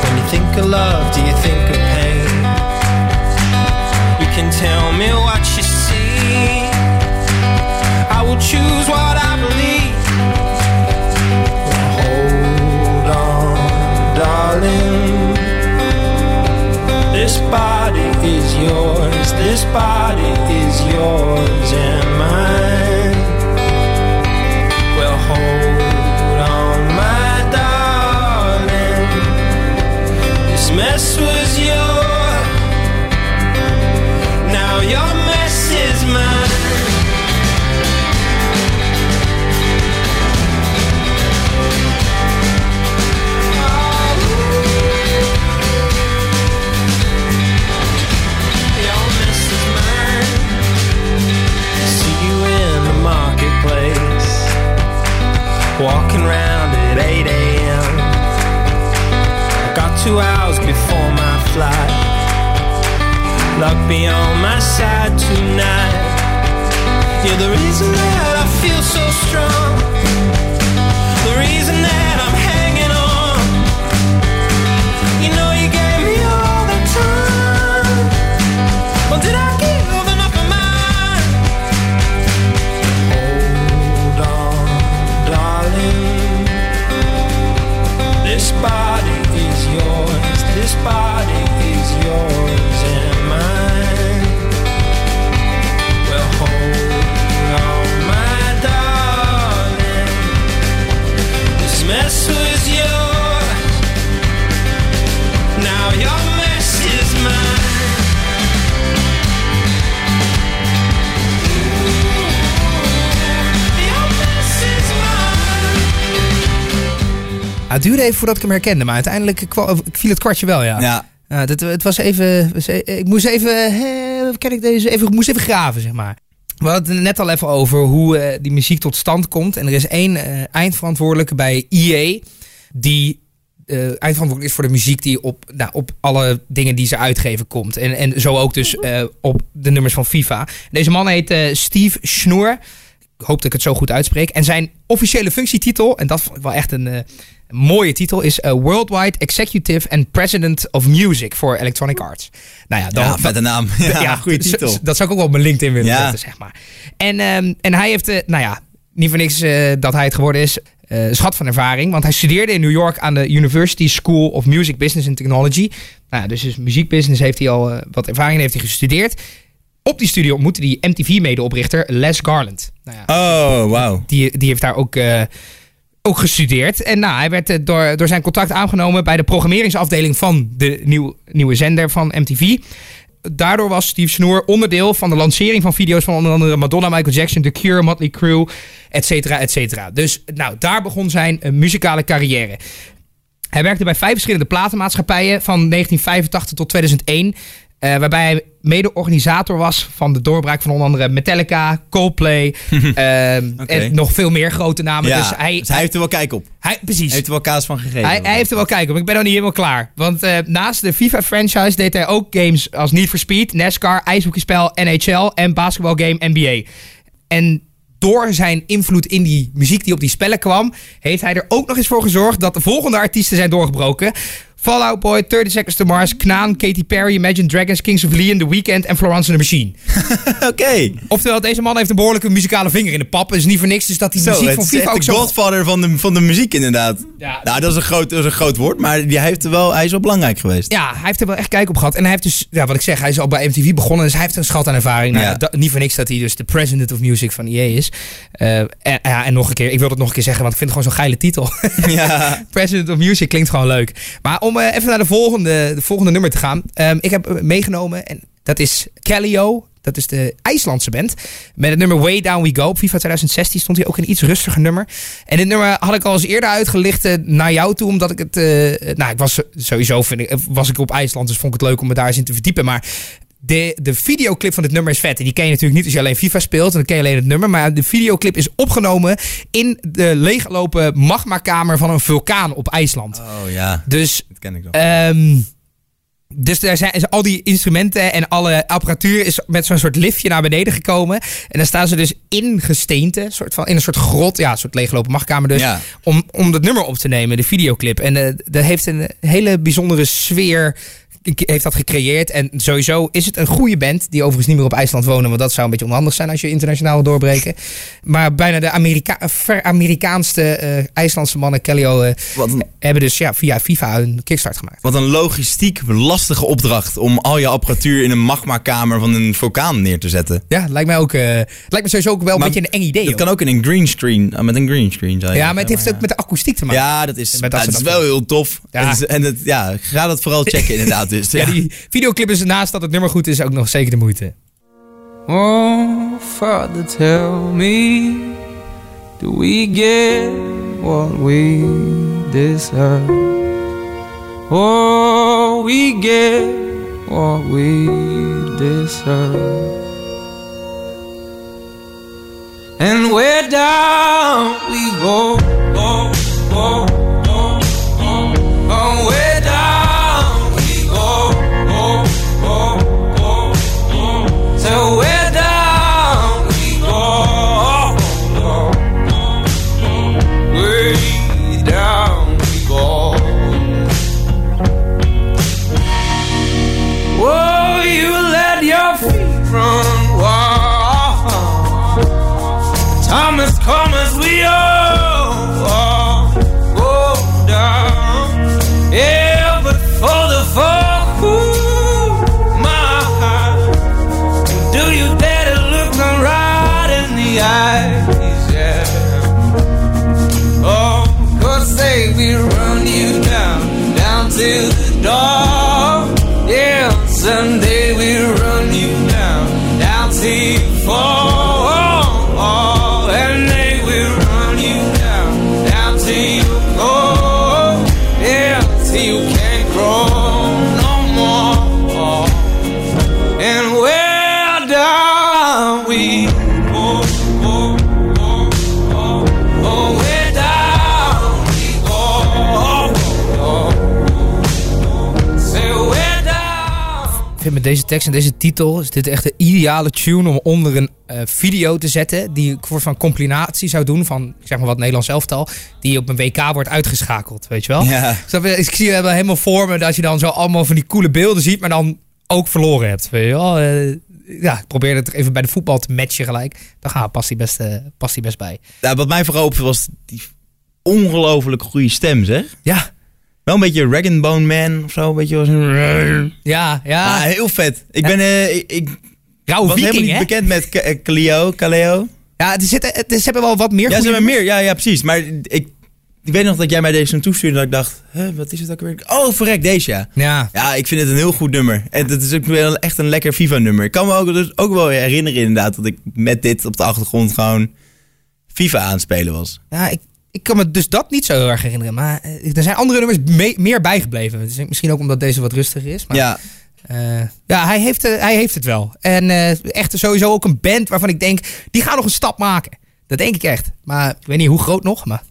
Speaker 4: When you think of love, do you think of pain? You can tell me what you see. I will choose what darling. This body is yours. This body is yours and mine. Well, hold
Speaker 2: duurde even voordat ik hem herkende, maar uiteindelijk viel het kwartje wel, ja.
Speaker 3: Ja.
Speaker 2: Ja, dat, het was even, e- ik moest even, hè, ken ik deze, even, ik moest even graven, zeg maar. We hadden het net al even over hoe eh, die muziek tot stand komt. En er is één eh, eindverantwoordelijke bij EA die eh, eindverantwoordelijk is voor de muziek die op, nou, op alle dingen die ze uitgeven komt. En, en zo ook dus op de nummers van FIFA. Deze man heet Steve Schnoor. Hoop dat ik het zo goed uitspreek. En zijn officiële functietitel, en dat vond ik wel echt een, eh, mooie titel, is eh, Worldwide Executive and President of Music voor Electronic Arts. Nou ja, dan,
Speaker 3: Ja, met een naam. Ja, goede titel.
Speaker 2: Dat zou ik ook wel op mijn LinkedIn willen
Speaker 3: Ja.
Speaker 2: zetten, zeg maar. En, ehm, en hij heeft, eh, nou ja, niet voor niks dat hij het geworden is. schat van ervaring, want hij studeerde in New York aan de University School of Music Business and Technology. Nou ja, dus is muziekbusiness heeft hij al wat ervaring in heeft hij gestudeerd. Op die studie ontmoette hij MTV-medeoprichter Les Garland. Nou ja,
Speaker 3: Oh, wauw.
Speaker 2: die, die heeft daar ook, eh, ook gestudeerd. En nou, hij werd eh, door, door zijn contract aangenomen bij de programmeringsafdeling van de nieuw, nieuwe zender van MTV. Daardoor was Steve Snoer onderdeel van de lancering van video's van onder andere Madonna, Michael Jackson, The Cure, Motley Crue, et cetera, et cetera. Dus nou, daar begon zijn eh, muzikale carrière. Hij werkte bij vijf verschillende platenmaatschappijen van 1985 tot 2001. Eh, waarbij hij mede-organisator was van de doorbraak van onder andere Metallica, Coldplay ehm, en nog veel meer grote namen.
Speaker 3: Ja,
Speaker 2: Dus hij,
Speaker 3: dus hij heeft er wel kijk op.
Speaker 2: hij, precies.
Speaker 3: Hij heeft er wel kaas van gegeven.
Speaker 2: Hij, hij heeft er wel kijken, maar ik ben nog niet helemaal klaar. Want eh, naast de FIFA-franchise deed hij ook games als Need for Speed, NASCAR, ijshockeyspel, NHL en basketbalgame NBA. En door zijn invloed in die muziek die op die spellen kwam, heeft hij er ook nog eens voor gezorgd dat de volgende artiesten zijn doorgebroken. Fallout Boy, 30 Seconds to Mars, Knaan, Katy Perry, Imagine Dragons, Kings of Leon, The Weeknd en Florence and the Machine.
Speaker 3: Oké.
Speaker 2: Oftewel, deze man heeft een behoorlijke muzikale vinger in de pap. Het is niet voor niks dus dat die muziek van FIFA ook
Speaker 3: de
Speaker 2: zo...
Speaker 3: godfather van de, van de muziek inderdaad.
Speaker 2: Ja.
Speaker 3: Nou, dat is, een groot, dat is een groot woord, maar die, hij, heeft er wel, hij is wel belangrijk geweest.
Speaker 2: Ja, hij heeft er wel echt kijk op gehad. En hij heeft dus, ja, wat ik zeg, hij is al bij MTV begonnen. Dus hij heeft een schat aan ervaring. Nou,
Speaker 3: Ja.
Speaker 2: dat- niet voor niks dat hij dus de president of music van EA is. Eh, en, ja, en nog een keer, ik wil het nog een keer zeggen, want ik vind het gewoon zo'n geile titel.
Speaker 3: Ja.
Speaker 2: president of music klinkt gewoon leuk. Maar om eh, even naar de volgende, de volgende nummer te gaan. Ehm, ik heb eh, meegenomen, en dat is Callio. Dat is de IJslandse band. Met het nummer Way Down We Go. Op FIFA 2016 stond hij ook een iets rustiger nummer. En dit nummer had ik al eens eerder uitgelicht eh, naar jou toe. Omdat ik het... nou, ik was sowieso vind ik, was ik op IJsland. Dus vond ik het leuk om me daar eens in te verdiepen. Maar de, de videoclip van dit nummer is vet. En die ken je natuurlijk niet als je alleen FIFA speelt. En dan ken je alleen het nummer. Maar de videoclip is opgenomen in de leeggelopen magmakamer van een vulkaan op IJsland.
Speaker 3: Oh ja,
Speaker 2: Dus
Speaker 3: dat ken ik nog.
Speaker 2: Ehm, dus daar zijn al die instrumenten en alle apparatuur is met zo'n soort liftje naar beneden gekomen. En dan staan ze dus in gesteente, soort van, in een soort grot, ja, een soort leeggelopen magkamer dus,
Speaker 3: Ja.
Speaker 2: om, om dat nummer op te nemen, de videoclip. En eh, dat heeft een hele bijzondere sfeer, heeft dat gecreëerd. En sowieso is het een goede band, die overigens niet meer op IJsland wonen, want dat zou een beetje onhandig zijn als je internationaal wil doorbreken. Maar bijna de Amerika ver-Amerikaanste eh, IJslandse mannen, Kellyo,
Speaker 3: een,
Speaker 2: hebben dus ja, via FIFA een kickstart gemaakt.
Speaker 3: wat een logistiek lastige opdracht om al je apparatuur in een magmakamer van een vulkaan neer te zetten.
Speaker 2: Ja, lijkt mij ook. eh, lijkt me sowieso ook wel een beetje een eng idee.
Speaker 3: Dat
Speaker 2: ook.
Speaker 3: kan ook in een green screen, eh, met een green screen. zou je
Speaker 2: ja, maar het heeft ook met de akoestiek te maken.
Speaker 3: Ja, dat is,
Speaker 2: Met dat
Speaker 3: ja, het is wel heel tof.
Speaker 2: Ja.
Speaker 3: Het is- en het, ja, ga dat vooral checken inderdaad. Dus,
Speaker 2: Ja,
Speaker 3: ja.
Speaker 2: die videoclip is naast dat het nummer goed is ook nog zeker de moeite.
Speaker 5: Oh, Father, tell me, do we get what we deserve? Oh, we get what we deserve. And where down we go, go, go.
Speaker 2: Met deze tekst en deze titel is dit echt de ideale tune om onder een eh, video te zetten. Die ik voor van compilatie zou doen van zeg maar wat Nederlands elftal. Die op een WK wordt uitgeschakeld, weet je wel?
Speaker 3: Ja.
Speaker 2: Je? Ik zie wel helemaal voor me dat je dan zo allemaal van die coole beelden ziet, maar dan ook verloren hebt. Weet je wel? Eh, ja, ik probeer het even bij de voetbal te matchen gelijk. Dan gaat past die best, eh, past die best bij.
Speaker 3: Nou, wat mij vooral opviel was die ongelooflijk goede stem, zeg.
Speaker 2: Ja,
Speaker 3: Wel een beetje Rag Bone Man of zo, weet je wel. zo'n-
Speaker 2: ja, ja.
Speaker 3: Ah, heel vet. Ik ben, eh, ik, ik
Speaker 2: Rauwe
Speaker 3: was helemaal
Speaker 2: viking,
Speaker 3: niet
Speaker 2: hè?
Speaker 3: bekend met eh, Kaleo, Kaleo.
Speaker 2: Ja, er zitten, er- ze hebben wel wat meer
Speaker 3: Ja, ze hebben meer. Ja, ja, precies. Maar ik, ik weet nog dat jij mij deze toen toestuurde dat ik dacht, wat is het ook weer? Oh, verrek, deze ja.
Speaker 2: Ja,
Speaker 3: Ja, ik vind het een heel goed nummer. En het is ook echt een lekker FIFA-nummer. Ik kan me ook, dus ook wel herinneren inderdaad dat ik met dit op de achtergrond gewoon FIFA aanspelen was.
Speaker 2: ja ik, ik kan me dus dat niet zo heel erg herinneren. Maar eh, er zijn andere nummers me- meer bijgebleven. Dus misschien ook omdat deze wat rustiger is. Maar,
Speaker 3: Ja,
Speaker 2: eh, ja hij, heeft, eh, hij heeft het wel. En eh, echt sowieso ook een band waarvan ik denk, die gaan nog een stap maken. Dat denk ik echt. Maar ik weet niet hoe groot nog, maar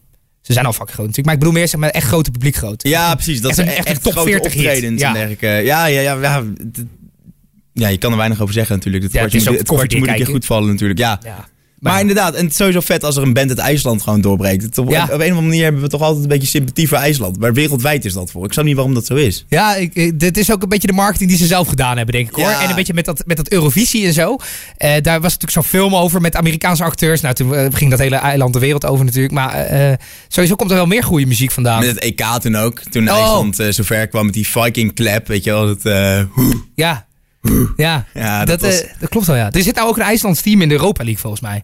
Speaker 2: ze zijn al fucking groot natuurlijk. Maar ik bedoel meer zeg maar echt grote publiek groot.
Speaker 3: ja precies. Dat
Speaker 2: Echt een-
Speaker 3: echt,
Speaker 2: echt een top
Speaker 3: grote
Speaker 2: 40 hit.
Speaker 3: optredens
Speaker 2: Ja.
Speaker 3: en dergelijke. Ja, ja, ja. Ja, ja, je kan er weinig over zeggen natuurlijk. Het
Speaker 2: Ja,
Speaker 3: kwartje moet, het kwartje moet een keer goed vallen natuurlijk. Ja.
Speaker 2: Ja.
Speaker 3: Maar, inderdaad, en het is sowieso vet als er een band uit IJsland gewoon doorbreekt. Het, op,
Speaker 2: Ja.
Speaker 3: op een of andere manier hebben we toch altijd een beetje sympathie voor IJsland. Maar wereldwijd is dat voor. Ik snap niet waarom dat zo is.
Speaker 2: Ja, ik, dit is ook een beetje de marketing die ze zelf gedaan hebben, denk ik hoor.
Speaker 3: Ja.
Speaker 2: En een beetje met dat, met dat Eurovisie en zo. Eh, daar was natuurlijk zo'n film over met Amerikaanse acteurs. Nou, toen eh, ging dat hele eiland de wereld over natuurlijk. Maar eh, sowieso komt er wel meer goede muziek vandaan.
Speaker 3: Met het EK toen ook. Toen
Speaker 2: Oh.
Speaker 3: IJsland eh, zover kwam met die Viking clap. Weet je wel. Dat, eh,
Speaker 2: Ja. Ja,
Speaker 3: Ja,
Speaker 2: dat,
Speaker 3: dat was-
Speaker 2: eh, dat klopt wel, ja. Er zit nou ook een IJslands team in de Europa League, volgens mij.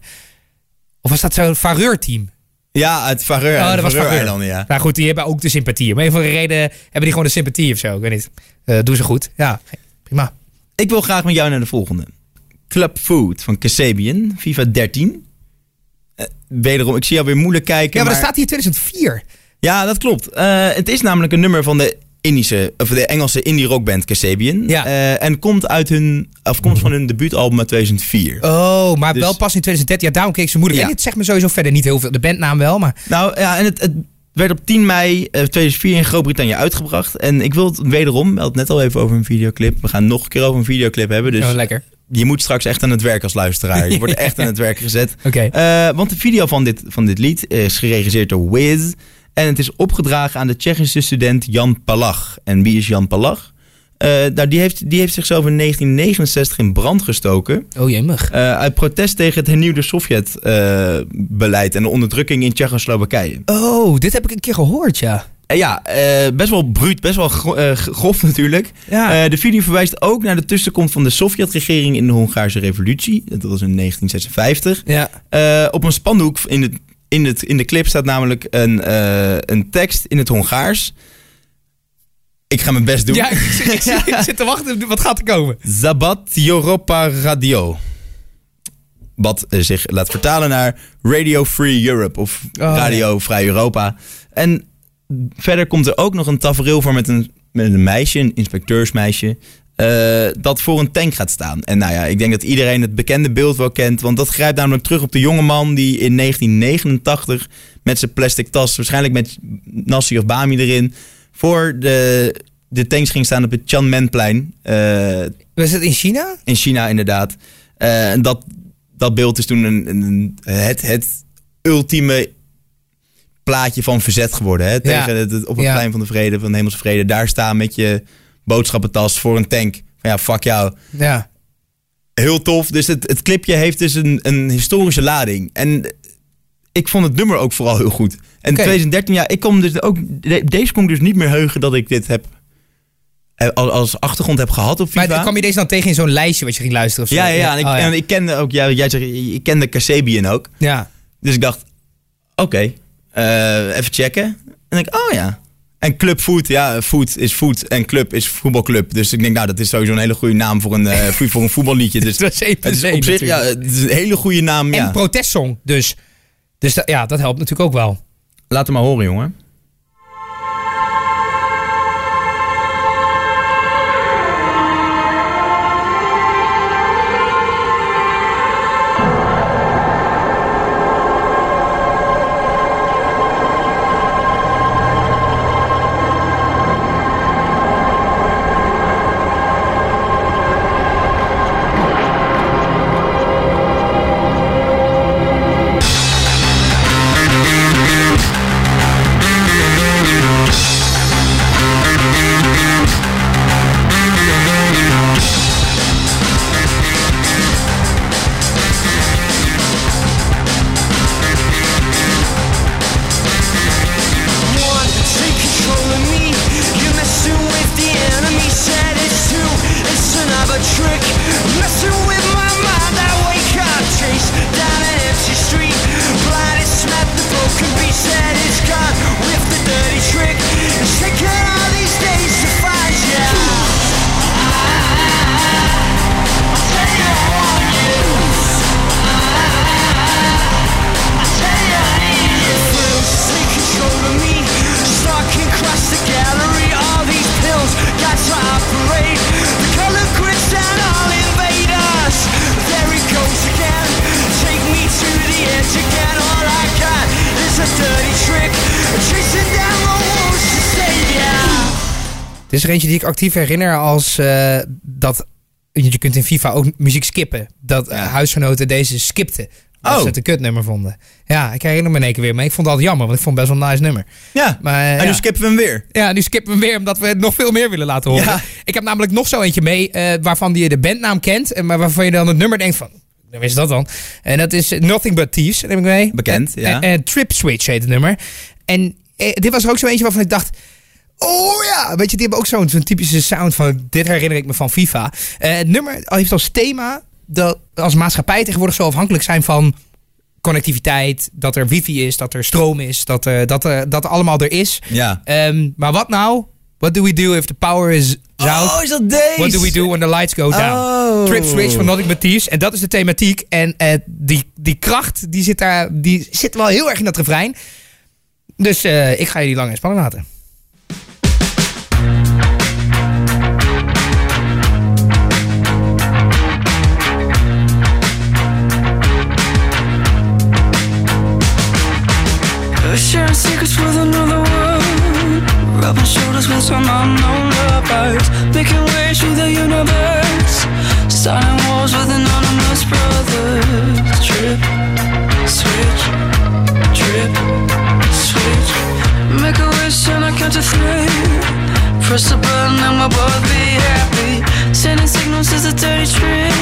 Speaker 2: Of was dat zo'n Fareur-team?
Speaker 3: ja, het Vareur.
Speaker 2: Oh, dat was
Speaker 3: eilanden ja.
Speaker 2: Nou goed, die hebben ook de sympathie. Om een of andere reden hebben die gewoon de sympathie of zo. Ik weet niet. Eh doen ze goed. Ja, prima.
Speaker 3: Ik wil graag met jou naar de volgende. Club Food van Kasabian, FIFA 13. Eh, wederom, ik zie jou weer moeilijk kijken.
Speaker 2: Ja, maar er staat hier 2004.
Speaker 3: Ja, dat klopt. Het is namelijk een nummer van de Indische, of de Engelse indie rockband Kasabian.
Speaker 2: Ja.
Speaker 3: Eh, en komt uit hun, afkomst van hun debuutalbum uit 2004.
Speaker 2: Oh, maar
Speaker 3: Dus-
Speaker 2: wel pas in 2013. Ja, daarom keek ze moeilijk.
Speaker 3: Ja.
Speaker 2: En het zegt me sowieso verder niet heel veel. De bandnaam wel, maar...
Speaker 3: Nou ja, en het, het werd op 10 mei eh, 2004 in Groot-Brittannië uitgebracht. En ik wil het wederom, we hadden het net al even over een videoclip. We gaan nog een keer over een videoclip hebben. Dus
Speaker 2: oh, lekker.
Speaker 3: je moet straks echt aan het werk als luisteraar. Je wordt echt aan het werk gezet.
Speaker 2: Oké.
Speaker 3: Eh, want de video van dit, van dit lied is geregisseerd door Wiz. En het is opgedragen aan de Tsjechische student Jan Palach. En wie is Jan Palach? Eh, nou, die, heeft, die heeft zichzelf in 1969 in brand gestoken.
Speaker 2: Oh jemig.
Speaker 3: eh, uit protest tegen het hernieuwde Sovjet-beleid en de onderdrukking in Tsjechoslowakije.
Speaker 2: Oh, dit heb ik een keer gehoord, ja.
Speaker 3: En ja, eh, best wel bruut, best wel gro- eh, grof natuurlijk.
Speaker 2: Ja.
Speaker 3: Eh, de video verwijst ook naar de tussenkomst van de Sovjet-regering in de Hongaarse revolutie. Dat was in 1956.
Speaker 2: Ja.
Speaker 3: Eh, op een spandoek in, het, in, het, in de clip staat namelijk een, eh, een tekst in het Hongaars. Ik ga mijn best doen.
Speaker 2: Ja, ik, zit- ik, zit- ik zit te wachten. Wat gaat er komen?
Speaker 3: Zabat Europa Radio. Wat eh, zich laat vertalen naar Radio Free Europe of
Speaker 2: Oh,
Speaker 3: Radio Vrij Europa. En verder komt er ook nog een tafereel voor met een, met een meisje, een inspecteursmeisje. Eh, dat voor een tank gaat staan. En nou ja, ik denk dat iedereen het bekende beeld wel kent. Want dat grijpt namelijk terug op de jonge man die in 1989 met zijn plastic tas, waarschijnlijk met nasi of bami erin, voor de, de tanks ging staan op het Tiananmenplein. eh
Speaker 2: Was het in China?
Speaker 3: in China inderdaad. Eh, en dat, dat beeld is toen een, een, het, het ultieme plaatje van verzet geworden. Hè?
Speaker 2: Ja.
Speaker 3: Tegen het, het- op het
Speaker 2: Ja.
Speaker 3: plein van de vrede, van de hemelse vrede. Daar staan met je boodschappentas voor een tank. Van ja, fuck jou.
Speaker 2: Ja.
Speaker 3: Heel tof. Dus het, het clipje heeft dus een, een historische lading. En ik vond het nummer ook vooral heel goed. En 2013, ja, ik kom dus ook... de- deze kon ik dus niet meer heugen dat ik dit heb... eh, als- als achtergrond heb gehad op FIFA.
Speaker 2: Maar kwam je deze dan tegen in zo'n lijstje wat je ging luisteren? Of zo?
Speaker 3: Ja, ja, ja. En, ik,
Speaker 2: Oh,
Speaker 3: en ik kende ook, ja, jij zegt, ik kende Kasabian ook.
Speaker 2: ja.
Speaker 3: Dus ik dacht, oké, eh, even checken. En ik, oh ja. En Club Food, ja, food is food en club is voetbalclub. Dus ik denk, nou, dat is sowieso een hele goede naam voor een, eh, voor een voetballiedje. Dus
Speaker 2: Dat is één
Speaker 3: het is op zich, ja, het is een hele goede naam.
Speaker 2: En
Speaker 3: Ja.
Speaker 2: protestsong, dus. Dus ja, dat helpt natuurlijk ook wel.
Speaker 3: Laat hem maar horen, jongen.
Speaker 2: Dit is er eentje die ik actief herinner als eh, dat... Je kunt in FIFA ook muziek skippen. Dat eh, huisgenoten deze skipten. Als
Speaker 3: Oh.
Speaker 2: ze het een kutnummer vonden. Ja, ik herinner me in één keer weer. Maar ik vond het altijd jammer, want ik vond het best wel een nice nummer.
Speaker 3: Ja,
Speaker 2: Maar, eh,
Speaker 3: en
Speaker 2: ja.
Speaker 3: nu skippen we hem weer.
Speaker 2: Ja, nu skippen we hem weer omdat we het nog veel meer willen laten horen.
Speaker 3: Ja.
Speaker 2: Ik heb namelijk nog zo eentje mee eh, waarvan je de bandnaam kent. en Maar waarvan je dan het nummer denkt van... Wie is dat dan? En dat is eh, Nothing But Thieves. Dat heb ik mee.
Speaker 3: Bekend,
Speaker 2: En-
Speaker 3: ja.
Speaker 2: En, Trip Switch heet het nummer. En eh, dit was er ook zo eentje waarvan ik dacht... Oh ja, weet je, die hebben ook zo'n typische sound van... Dit herinner ik me van FIFA. Eh, het nummer heeft als thema dat als maatschappij tegenwoordig zo afhankelijk zijn van connectiviteit. Dat er wifi is, dat er stroom is, dat, er, dat, er, dat allemaal er is.
Speaker 3: Ja.
Speaker 2: Ehm, maar wat nou? What do we do if the power is out?
Speaker 3: Oh, is dat deze?
Speaker 2: What do we do when the lights go down?
Speaker 3: Oh.
Speaker 2: Trip switch van Nothing But Thieves. En dat is de thematiek. En eh, die, die kracht, die zit, daar, die zit wel heel erg in dat refrein. Dus eh, ik ga je die lang en spannend laten.
Speaker 6: Secrets with another world. Rubbing shoulders with some unknown lovers. Making ways through the universe. Starting wars with anonymous brothers. Trip, switch, trip, switch. Make a wish and I count to three. Press the button and we'll both be happy. Sending signals is a dirty trick.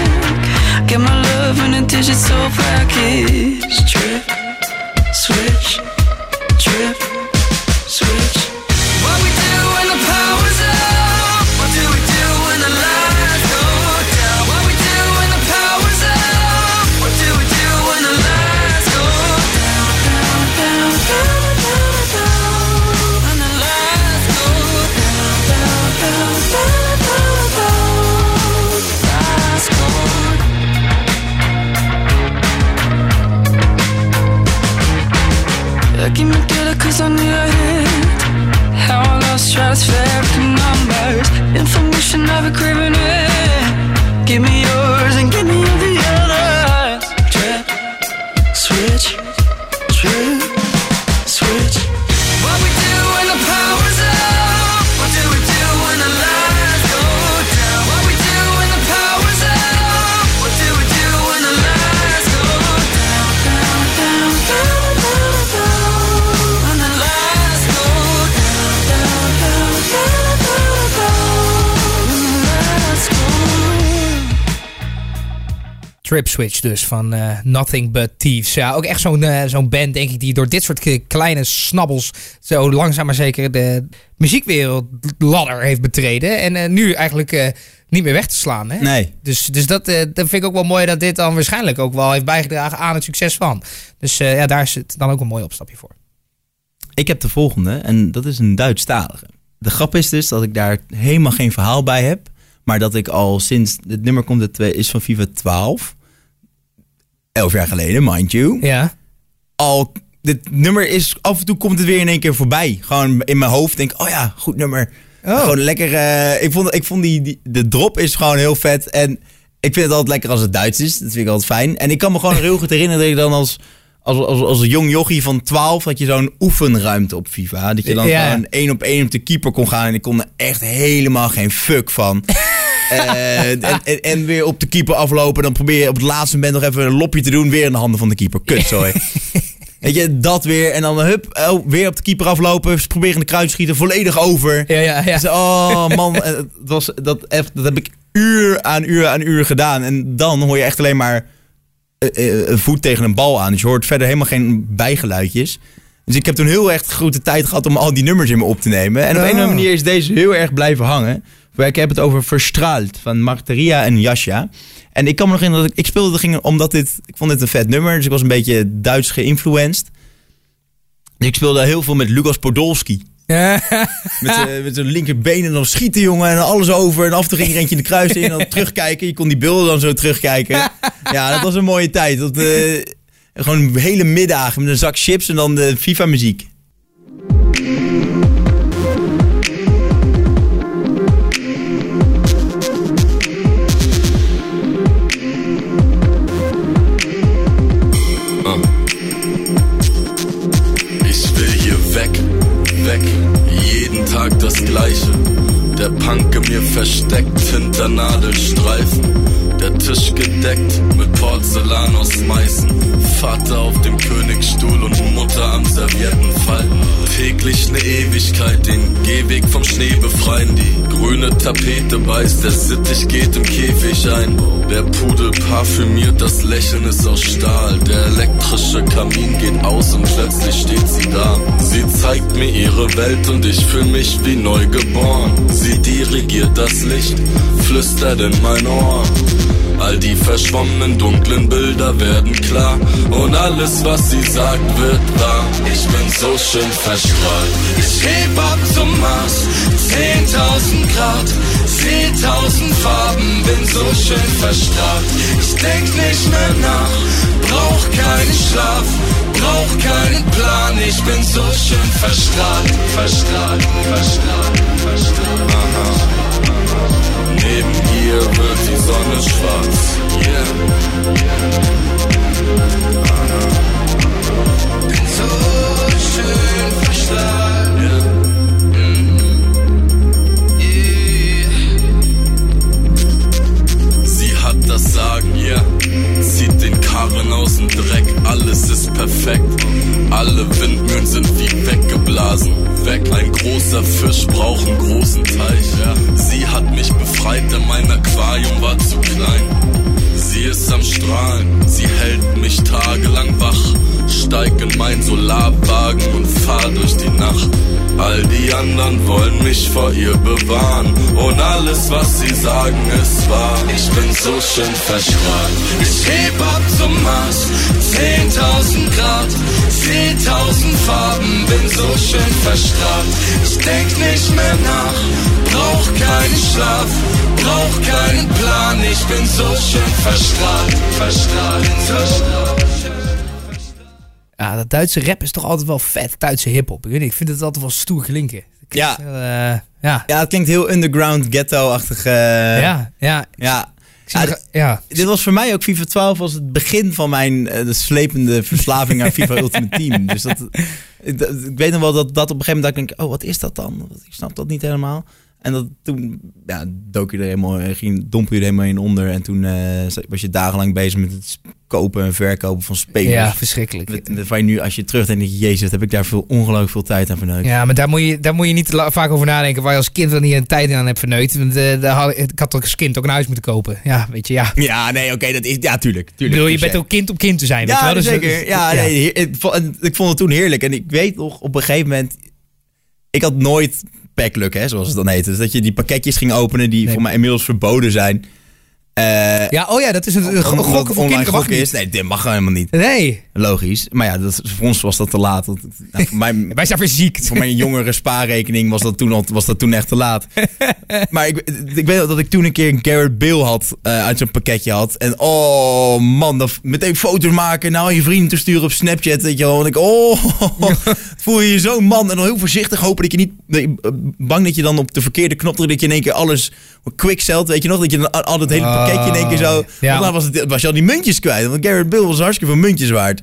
Speaker 6: Get my love in a digital package. Trip, switch trip, Trip Switch
Speaker 2: dus van eh, Nothing But Thieves. Ja, ook echt zo'n eh, zo'n band denk ik die door dit soort kleine snabbels zo langzaam maar zeker de muziekwereldladder heeft betreden. En eh, nu eigenlijk niet meer weg te slaan. Hè?
Speaker 3: Nee.
Speaker 2: Dus, dus dat, dat vind ik ook wel mooi dat dit dan waarschijnlijk ook wel heeft bijgedragen aan het succes van. Dus ja, daar is het dan ook een mooi opstapje voor.
Speaker 3: Ik heb de volgende en dat is een Duitsstalige. De grap is dus dat ik daar helemaal geen verhaal bij heb. Maar dat ik al sinds... Het nummer komt twee- is van FIFA 12. Elf jaar geleden, mind you.
Speaker 2: Ja.
Speaker 3: Al, dit nummer is... Af en toe komt het weer in één keer voorbij. Gewoon in mijn hoofd denk ik, oh ja, goed nummer.
Speaker 2: Oh.
Speaker 3: Gewoon lekker... eh, ik vond, ik vond die, die... De drop is gewoon heel vet. En ik vind het altijd lekker als het Duits is. Dat vind ik altijd fijn. En ik kan me gewoon heel goed herinneren dat ik dan als... Als, als, als een jong jochie van 12 had je zo'n oefenruimte op FIFA. Dat je dan
Speaker 2: Ja.
Speaker 3: gewoon één op één op de keeper kon gaan. En ik kon er echt helemaal geen fuck van. Eh, en, en, en weer op de keeper aflopen. Dan probeer je op het laatste moment nog even een lopje te doen. Weer in de handen van de keeper. Kut, sorry. Weet je, dat weer. En dan hup, oh, weer op de keeper aflopen. Proberen de kruis schieten. Volledig over.
Speaker 2: Ja, ja, ja.
Speaker 3: Dus, oh man, eh, het was, dat, echt, dat heb ik uur aan uur aan uur gedaan. En dan hoor je echt alleen maar eh, een voet tegen een bal aan. Dus je hoort verder helemaal geen bijgeluidjes. Dus ik heb toen heel erg grote tijd gehad om al die nummers in me op te nemen. En op een of andere
Speaker 2: Oh.
Speaker 3: manier is deze heel erg blijven hangen. Ik heb het over Verstraald van Marteria en Jasja. En ik kan me nog herinneren dat ik, ik speelde dat ging omdat dit, ik vond dit een vet nummer. Dus ik was een beetje Duits geïnfluenced. Dus ik speelde heel veel met Lucas Podolski. Met, z'n- met zijn linkerbeen en dan schieten, jongen. En alles over. En af en toe ging er eentje in de kruis in. En dan terugkijken. Je kon die beelden dan zo terugkijken. Ja, dat was een mooie tijd. Dat, eh, gewoon hele middagen met een zak chips en dan de FIFA-muziek.
Speaker 7: Gleiche. Der Punk in mir versteckt hinter Nadelstreifen. Der Tisch gedeckt mit Porzellan aus Meißen. Vater auf dem Königsstuhl und Mutter am Serviettenfalten. Täglich ne Ewigkeit, den Gehweg vom Schnee befreien. Die grüne Tapete beißt, der Sittich geht im Käfig ein. Der Pudel parfümiert, das Lächeln ist aus Stahl. Der elektrische Kamin geht aus und plötzlich steht sie da. Sie zeigt mir ihre Welt und ich fühl mich wie neu geboren. Sie dirigiert das Licht, flüstert in mein Ohr. All die verschwommenen dunklen Bilder werden klar und alles was sie sagt wird wahr. Ich bin so schön verstrahlt. Ich heb ab zum Mars, 10.000 Grad, 10.000 Farben, bin so schön verstrahlt. Ich denk nicht mehr nach, brauch keinen Schlaf, brauch keinen Plan. Ich bin so schön verstrahlt, verstrahlt, verstrahlt. Sonne schwarz. Yeah. Aha. Bin so schön verschlagen. Yeah. Yeah. Sie hat das Sagen. Yeah. Zieht den Karren aus dem Dreck, alles ist perfekt. Alle Windmühlen sind wie weggeblasen. Weg, ein großer Fisch braucht einen großen Teich. Ja. Sie hat mich befreit, denn mein Aquarium war zu klein. Sie ist am Strahlen, sie hält mich tagelang wach. Steig in mein Solarwagen und fahr durch die Nacht. All die anderen wollen mich vor ihr bewahren. Und alles, was sie sagen, ist wahr. Ich bin so schön verschrien. Ich heb ab zum Mars, 10.000 Grad, 10.000 Farben, bin so schön verstrahlt. Ich denk nicht mehr nach, brauch keinen Schlaf, brauch keinen Plan. Ich bin so schön verstrahlt, verstrahlt, verstrahlt.
Speaker 2: Ja, dat Duitse rap is toch altijd wel vet. Duitse hip-hop. Ik, weet niet, ik vind het altijd wel stoer klinken.
Speaker 3: Ja.
Speaker 2: heel, eh, ja.
Speaker 3: Ja, het klinkt heel underground, ghetto-achtig. eh,
Speaker 2: ja, ja.
Speaker 3: ja.
Speaker 2: Zie
Speaker 3: Ja. Dit was voor mij ook FIFA 12 was het begin van mijn eh, de slepende verslaving aan FIFA Ultimate Team. Dus dat, ik, dat- ik weet nog wel dat, dat op een gegeven moment dacht ik, oh wat is dat dan? Ik snap dat niet helemaal. En dat toen ja, dook je er helemaal, ging, domp je er helemaal in onder. En toen was je dagenlang bezig met het kopen en verkopen van spelers.
Speaker 2: ja, verschrikkelijk.
Speaker 3: Waar je nu, als je terugdenkt, denk je, jezus, heb ik daar veel, ongelooflijk veel tijd aan verneukt.
Speaker 2: Ja, maar daar moet, je, daar moet je niet vaak over nadenken. Waar je als kind dan niet een tijd aan hebt verneukt. Want, eh, daar had, ik had toch als kind ook een huis moeten kopen. Ja, weet je, ja.
Speaker 3: Ja, nee, oké, dat is, ja, tuurlijk. Tuurlijk
Speaker 2: bedoel, je bent ook kind om kind te zijn. weet je
Speaker 3: Ja,
Speaker 2: wel? Dus,
Speaker 3: zeker. Ja, Nee, ik, vond, en ik vond het toen heerlijk. En ik weet nog, op een gegeven moment... Ik had nooit packluck, hè, zoals het dan heette. Dus dat je die pakketjes ging openen die
Speaker 2: Nee.
Speaker 3: voor mij inmiddels verboden zijn. Eh
Speaker 2: Ja, oh ja, dat is een, gokken voor
Speaker 3: online
Speaker 2: kinderen
Speaker 3: gokken is. Nee, dit mag helemaal niet.
Speaker 2: Nee,
Speaker 3: Logisch. Maar ja, dat, voor ons was dat te laat. Want, nou, voor, mij,
Speaker 2: wij zijn verziekt.
Speaker 3: voor mijn jongere spaarrekening was dat toen, al, was dat toen echt te laat. maar ik, ik weet dat ik toen een keer een Garrett Bill had, eh, uit zo'n pakketje had. En oh man, dat, meteen foto's maken, nou je vrienden te sturen op Snapchat, weet je wel. En ik, oh, voel je je zo'n man. En dan heel voorzichtig hopen dat je niet, eh, bang dat je dan op de verkeerde knop drukt, dat je in één keer alles quickselt, weet je nog. Dat je dan al het hele pakketje in één keer zo,
Speaker 2: Ja.
Speaker 3: want was, het, was je al die muntjes kwijt. Want Garrett Bill was hartstikke veel muntjes waard.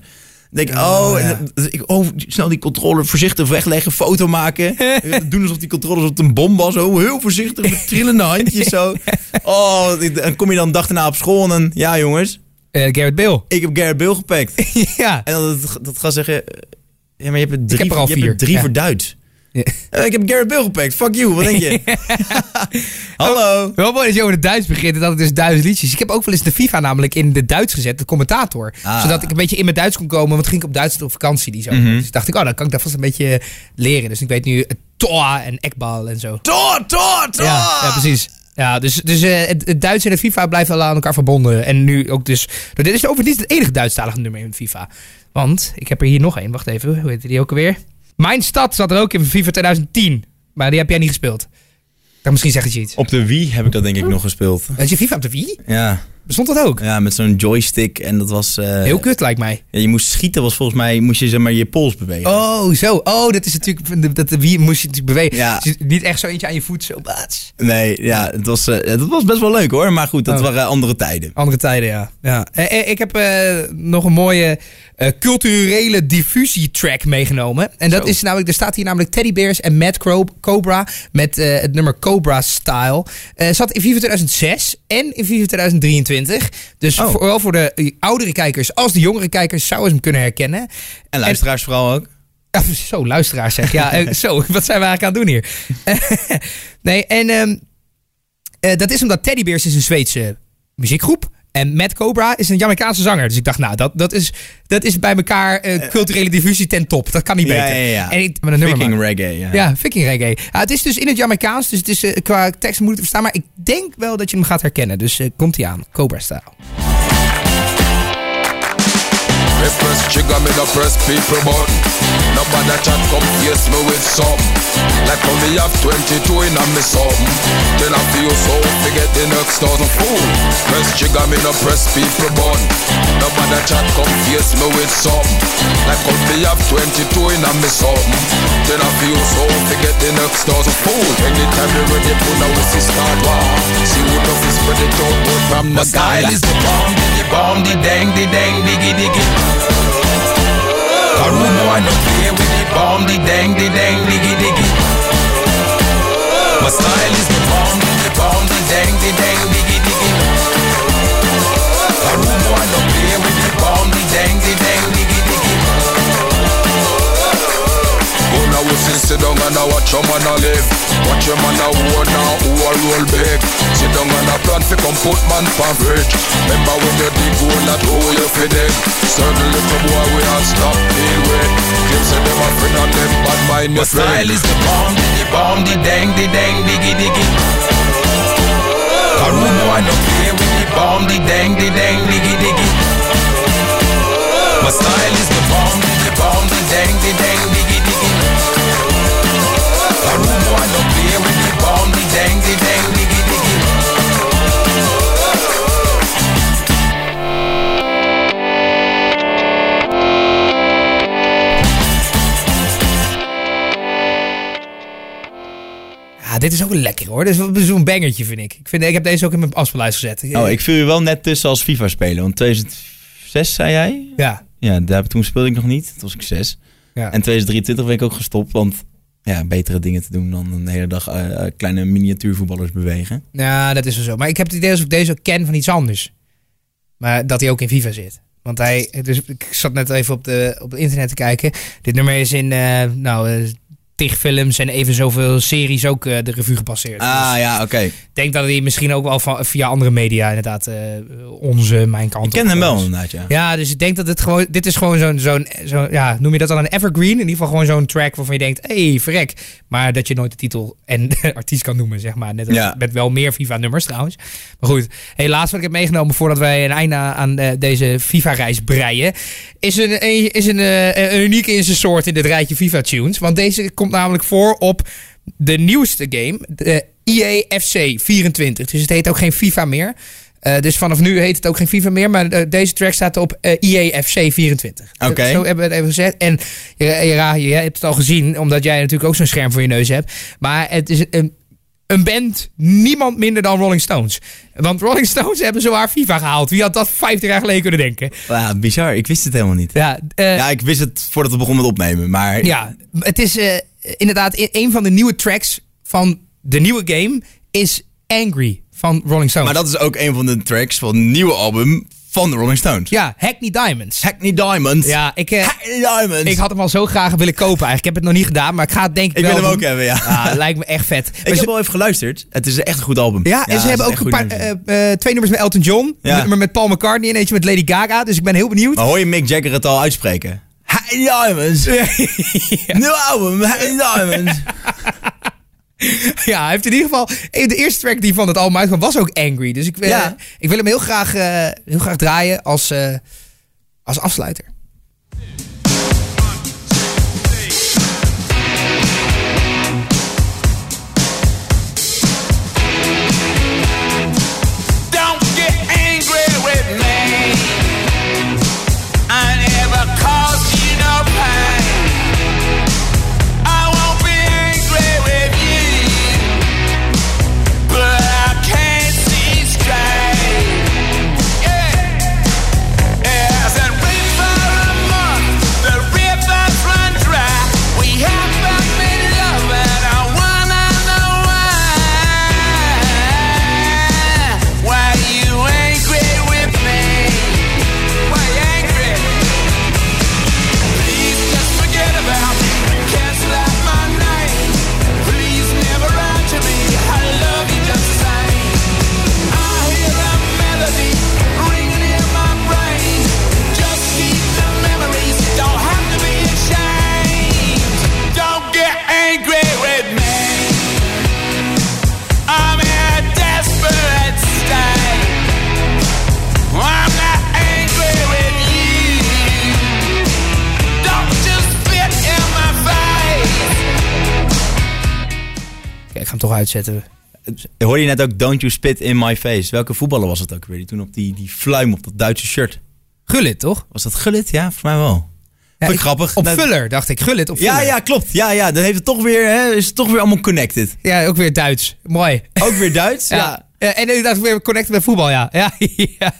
Speaker 3: Dan denk ik, oh,
Speaker 2: ja.
Speaker 3: ik, oh, snel die controller voorzichtig wegleggen, foto maken. Doen alsof die controller op een bom was. Oh, heel voorzichtig met trillende handjes zo. Oh, dan kom je dan dag daarna op school en dan, ja jongens,
Speaker 2: Eh Garrett Bill.
Speaker 3: ik heb Garrett Bill gepakt.
Speaker 2: ja.
Speaker 3: En dan dat, dat gaat zeggen, ja, maar je hebt er drie,
Speaker 2: heb er al
Speaker 3: je hebt
Speaker 2: vier,
Speaker 3: er drie
Speaker 2: ja.
Speaker 3: voor Duits. Eh, ik heb Garrett Bill gepakt, fuck you, wat denk je? Hallo.
Speaker 2: Wel mooi dat je over het Duits begint en dat het dus Duits liedjes. Ik heb ook wel eens de FIFA namelijk in de Duits gezet, de commentator.
Speaker 3: Ah.
Speaker 2: Zodat ik een beetje in mijn Duits kon komen, want ging ik op Duitsland op vakantie die zo.
Speaker 3: Mhm.
Speaker 2: Dus dacht ik, oh, dan kan ik daar vast een beetje leren. Dus ik weet nu het Toa en Ekbal en zo.
Speaker 3: Tor, tor, tor!
Speaker 2: Ja, ja precies. Ja, dus, dus eh, het, het Duits en het FIFA blijven al aan elkaar verbonden. En nu ook dus... Nou, dit is overigens niet het enige Duitsstalige nummer in FIFA. Want ik heb er hier nog één. Wacht even, hoe heet die ook alweer? Mijn stad zat er ook in FIFA 2010. Maar die heb jij niet gespeeld. Dan misschien zegt het je iets.
Speaker 3: Op de Wii heb ik dat denk ik nog gespeeld.
Speaker 2: Had je FIFA op de Wii?
Speaker 3: Ja.
Speaker 2: Bestond dat ook?
Speaker 3: Ja, met zo'n joystick en dat was... eh,
Speaker 2: Heel kut lijkt mij.
Speaker 3: ja, je moest schieten, was volgens mij, moest je zeg maar je pols bewegen.
Speaker 2: Oh, zo. Oh, dat is natuurlijk... Dat, wie moest je natuurlijk bewegen.
Speaker 3: Ja.
Speaker 2: Dus niet echt zo eentje aan je voet, zo. baats.
Speaker 3: Nee, ja, het was, eh, dat was best wel leuk hoor. Maar goed, dat
Speaker 2: Oh.
Speaker 3: waren andere tijden.
Speaker 2: Andere tijden, ja. ja. Eh, ik heb nog een mooie culturele diffusietrack meegenomen. En dat
Speaker 3: Zo.
Speaker 2: is namelijk, er staat hier namelijk Teddy Bears en Mad Cro- Cobra met het nummer Cobra Style. Zat in FIFA 2006 en in FIFA 2023. Dus
Speaker 3: Oh.
Speaker 2: vooral voor de eh, oudere kijkers als de jongere kijkers zouden ze hem kunnen herkennen.
Speaker 3: En luisteraars vooral ook.
Speaker 2: Ja, zo, luisteraars zeg. Ja, eh, zo, wat zijn we eigenlijk aan het doen hier? nee, en ehm, eh, dat is omdat Teddy Bears is een Zweedse muziekgroep. En Matt Cobra is een Jamaicaanse zanger. Dus ik dacht, nou, dat, dat, is, dat is bij elkaar eh, culturele diffusie ten top. Dat kan niet
Speaker 3: Ja,
Speaker 2: beter.
Speaker 3: ja, ja.
Speaker 2: En ik, met een nummer
Speaker 3: Viking
Speaker 2: maken.
Speaker 3: reggae, ja.
Speaker 2: Ja, viking reggae. Ja, het is dus in het Jamaicaans, dus het is eh, qua tekst moeilijk te verstaan. Maar ik denk wel dat je hem gaat herkennen. Dus eh, komt hij aan. Cobra Style.
Speaker 8: Me press trigger, me no press people button. Nobody chat come face me with some. How me have 22 in a me something. Then I feel so forget the next thousand fool. Press trigger, me no press people button. Nobody chat come face me with some. Like how me have 22 in a me something. Then I feel so forget the next thousand fool. Anytime you ready, put a whistle start war. See who the fist spread it out, but from the style is the bomb, the bomb, the dang, the dang, diggy, diggy. A rude boy no play with the bomb, the dang, the dang, diggy diggy. My style is the bomb, the bomb, the dang, the dang, diggy diggy. Boy no play with the bomb, the dang, the dang, Now sit, down and I watch your man a live. Watch your man a war now, who a roll big. Sit down and a plan fi come put man pan fridge. Remember when you dig hole that hole you fi dig. Certain little boy we all stop deal with Claim say them a friend and them bad mind your friend style is the bomb, the bomb, the dang, the dang, diggy diggy. A rude boy no play with the bomb, the dang, the dang, diggy diggy. My style is the bomb, the bomb, the dang, the dang, diggy diggy no with dang, dang, diggy diggy.
Speaker 2: Ja, dit is ook lekker hoor. Dit is zo'n bangertje vind ik. Ik, vind, ik heb deze ook in mijn afspeellijst gezet.
Speaker 3: Oh, ik viel je wel net tussen als FIFA spelen. Want 2006 zei jij?
Speaker 2: Ja.
Speaker 3: Ja, daar, toen speelde ik nog niet. Toen was ik zes.
Speaker 2: ja.
Speaker 3: En 2023 ben ik ook gestopt. Want ja, betere dingen te doen dan een hele dag eh, eh, kleine miniatuurvoetballers bewegen.
Speaker 2: Ja, dat is wel zo. Maar ik heb het idee alsof ik deze ook ken van iets anders. Maar dat hij ook in FIFA zit. Want hij, dus ik zat net even op, de, op het internet te kijken. Dit nummer is in, eh, nou, tig films en even zoveel series ook eh, de revue gepasseerd.
Speaker 3: Ah
Speaker 2: Dus
Speaker 3: ja, oké.
Speaker 2: ik denk dat hij misschien ook wel van, via andere media inderdaad eh, onze, mijn kant
Speaker 3: Ik ken
Speaker 2: op
Speaker 3: hem wel inderdaad, ja.
Speaker 2: Ja, dus ik denk dat het gewoon. Dit is gewoon zo'n. zo'n zo, ja, noem je dat dan een evergreen? In ieder geval gewoon zo'n track waarvan je denkt: hé, hey, verrek. Maar dat je nooit de titel en artiest kan noemen, zeg maar. Net als
Speaker 3: Ja.
Speaker 2: met wel meer FIFA-nummers trouwens. Maar goed, helaas wat ik heb meegenomen voordat wij een einde aan eh, deze FIFA-reis breien. Is een, is een, een unieke in zijn soort in dit rijtje FIFA-tunes. Want deze komt namelijk voor op de nieuwste game, de E EA FC 24. Dus het heet ook geen FIFA meer. Eh, dus vanaf nu heet het ook geen FIFA meer. Maar eh, deze track staat op eh, EA FC 24.
Speaker 3: Oké.
Speaker 2: Zo hebben we het even gezegd. En je, je, je hebt het al gezien, omdat jij natuurlijk ook zo'n scherm voor je neus hebt. Maar het is een, een band niemand minder dan Rolling Stones. Want Rolling Stones hebben zowaar FIFA gehaald. Wie had dat 50 jaar geleden kunnen denken?
Speaker 3: Ja, bizar. Ik wist het helemaal niet.
Speaker 2: Ja, eh,
Speaker 3: Ja, ik wist het voordat we begonnen met opnemen. Maar
Speaker 2: ja, het is inderdaad een van de nieuwe tracks van de nieuwe game is Angry van Rolling Stones.
Speaker 3: Maar dat is ook een van de tracks van het nieuwe album van de Rolling Stones.
Speaker 2: Ja, Hackney Diamonds.
Speaker 3: Hackney Diamond.
Speaker 2: Ja, ik, eh,
Speaker 3: Hackney Diamond.
Speaker 2: ik had hem al zo graag willen kopen eigenlijk. Ik heb het nog niet gedaan, maar ik ga het denk ik
Speaker 3: Ik
Speaker 2: wel
Speaker 3: wil hem ook hebben, ja.
Speaker 2: Ja, lijkt me echt vet.
Speaker 3: Ik
Speaker 2: Maar ze-
Speaker 3: heb al even geluisterd. Het is echt een goed album.
Speaker 2: ja, en ze hebben ook een paar, eh, eh, twee nummers met Elton John.
Speaker 3: Ja.
Speaker 2: Een nummer met Paul McCartney en eentje met Lady Gaga. Dus ik ben heel benieuwd.
Speaker 3: Maar hoor je Mick Jagger het al uitspreken? Diamonds. Nieuw album, Diamonds.
Speaker 2: Ja, hij heeft in ieder geval... De eerste track die van het album uitkwam was ook Angry. Dus ik, eh,
Speaker 3: Ja.
Speaker 2: ik wil hem heel graag, eh, heel graag draaien als, eh, als afsluiter. Toch uitzetten.
Speaker 3: Hoorde je net ook Don't You Spit in My Face? Welke voetballer was het ook weer? Die toen op die, die fluim op dat Duitse shirt.
Speaker 2: Gullit, toch?
Speaker 3: Was dat Gullit? Ja, volgens mij wel.
Speaker 2: Ja,
Speaker 3: ik grappig.
Speaker 2: Op
Speaker 3: Dat-
Speaker 2: Vuller, dacht ik. Gullit op
Speaker 3: Ja,
Speaker 2: Vuller.
Speaker 3: ja, klopt. Ja, ja, dan heeft het toch weer, hè, is het toch weer allemaal connected.
Speaker 2: Ja, ook weer Duits. Mooi.
Speaker 3: Ook weer Duits. ja.
Speaker 2: Ja. Ja, en inderdaad weer connecten met voetbal, ja. ja, ja.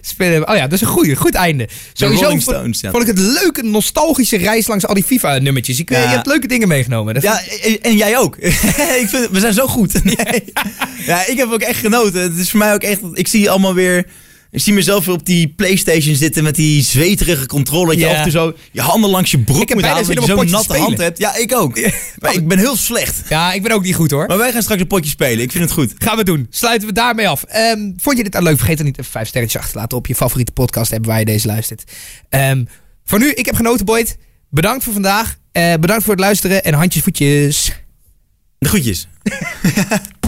Speaker 2: Spelen. Oh ja, dat is een goeie, goed einde. Sowieso
Speaker 3: Stones, ja.
Speaker 2: vond ik het leuk, een nostalgische reis langs al die FIFA-nummertjes. Ik,
Speaker 3: Ja.
Speaker 2: Je hebt leuke dingen meegenomen. Dat
Speaker 3: Ja, en, en jij ook. ik vind, we zijn zo goed. Nee. Ja, ik heb ook echt genoten. Het is voor mij ook echt. Ik zie allemaal weer. Ik zie mezelf weer op die PlayStation zitten met die zweterige controle. Dat je
Speaker 2: Ja.
Speaker 3: af en toe zo je handen langs je broek
Speaker 2: Ik
Speaker 3: moet halen. Dat je zo'n natte
Speaker 2: te
Speaker 3: hand hebt. Ja, ik ook. Maar ik ben heel slecht.
Speaker 2: Ja, ik ben ook niet goed hoor.
Speaker 3: Maar wij gaan straks een potje spelen. Ik vind het goed.
Speaker 2: Gaan we doen. Sluiten we daarmee af. Ehm, vond je dit nou leuk? Vergeet dan niet even vijf sterretjes achter te laten op je favoriete podcast app waar je deze luistert. Ehm, voor nu, ik heb genoten, Boyd. Bedankt voor vandaag. Eh, bedankt voor het luisteren en handjes voetjes.
Speaker 3: De groetjes.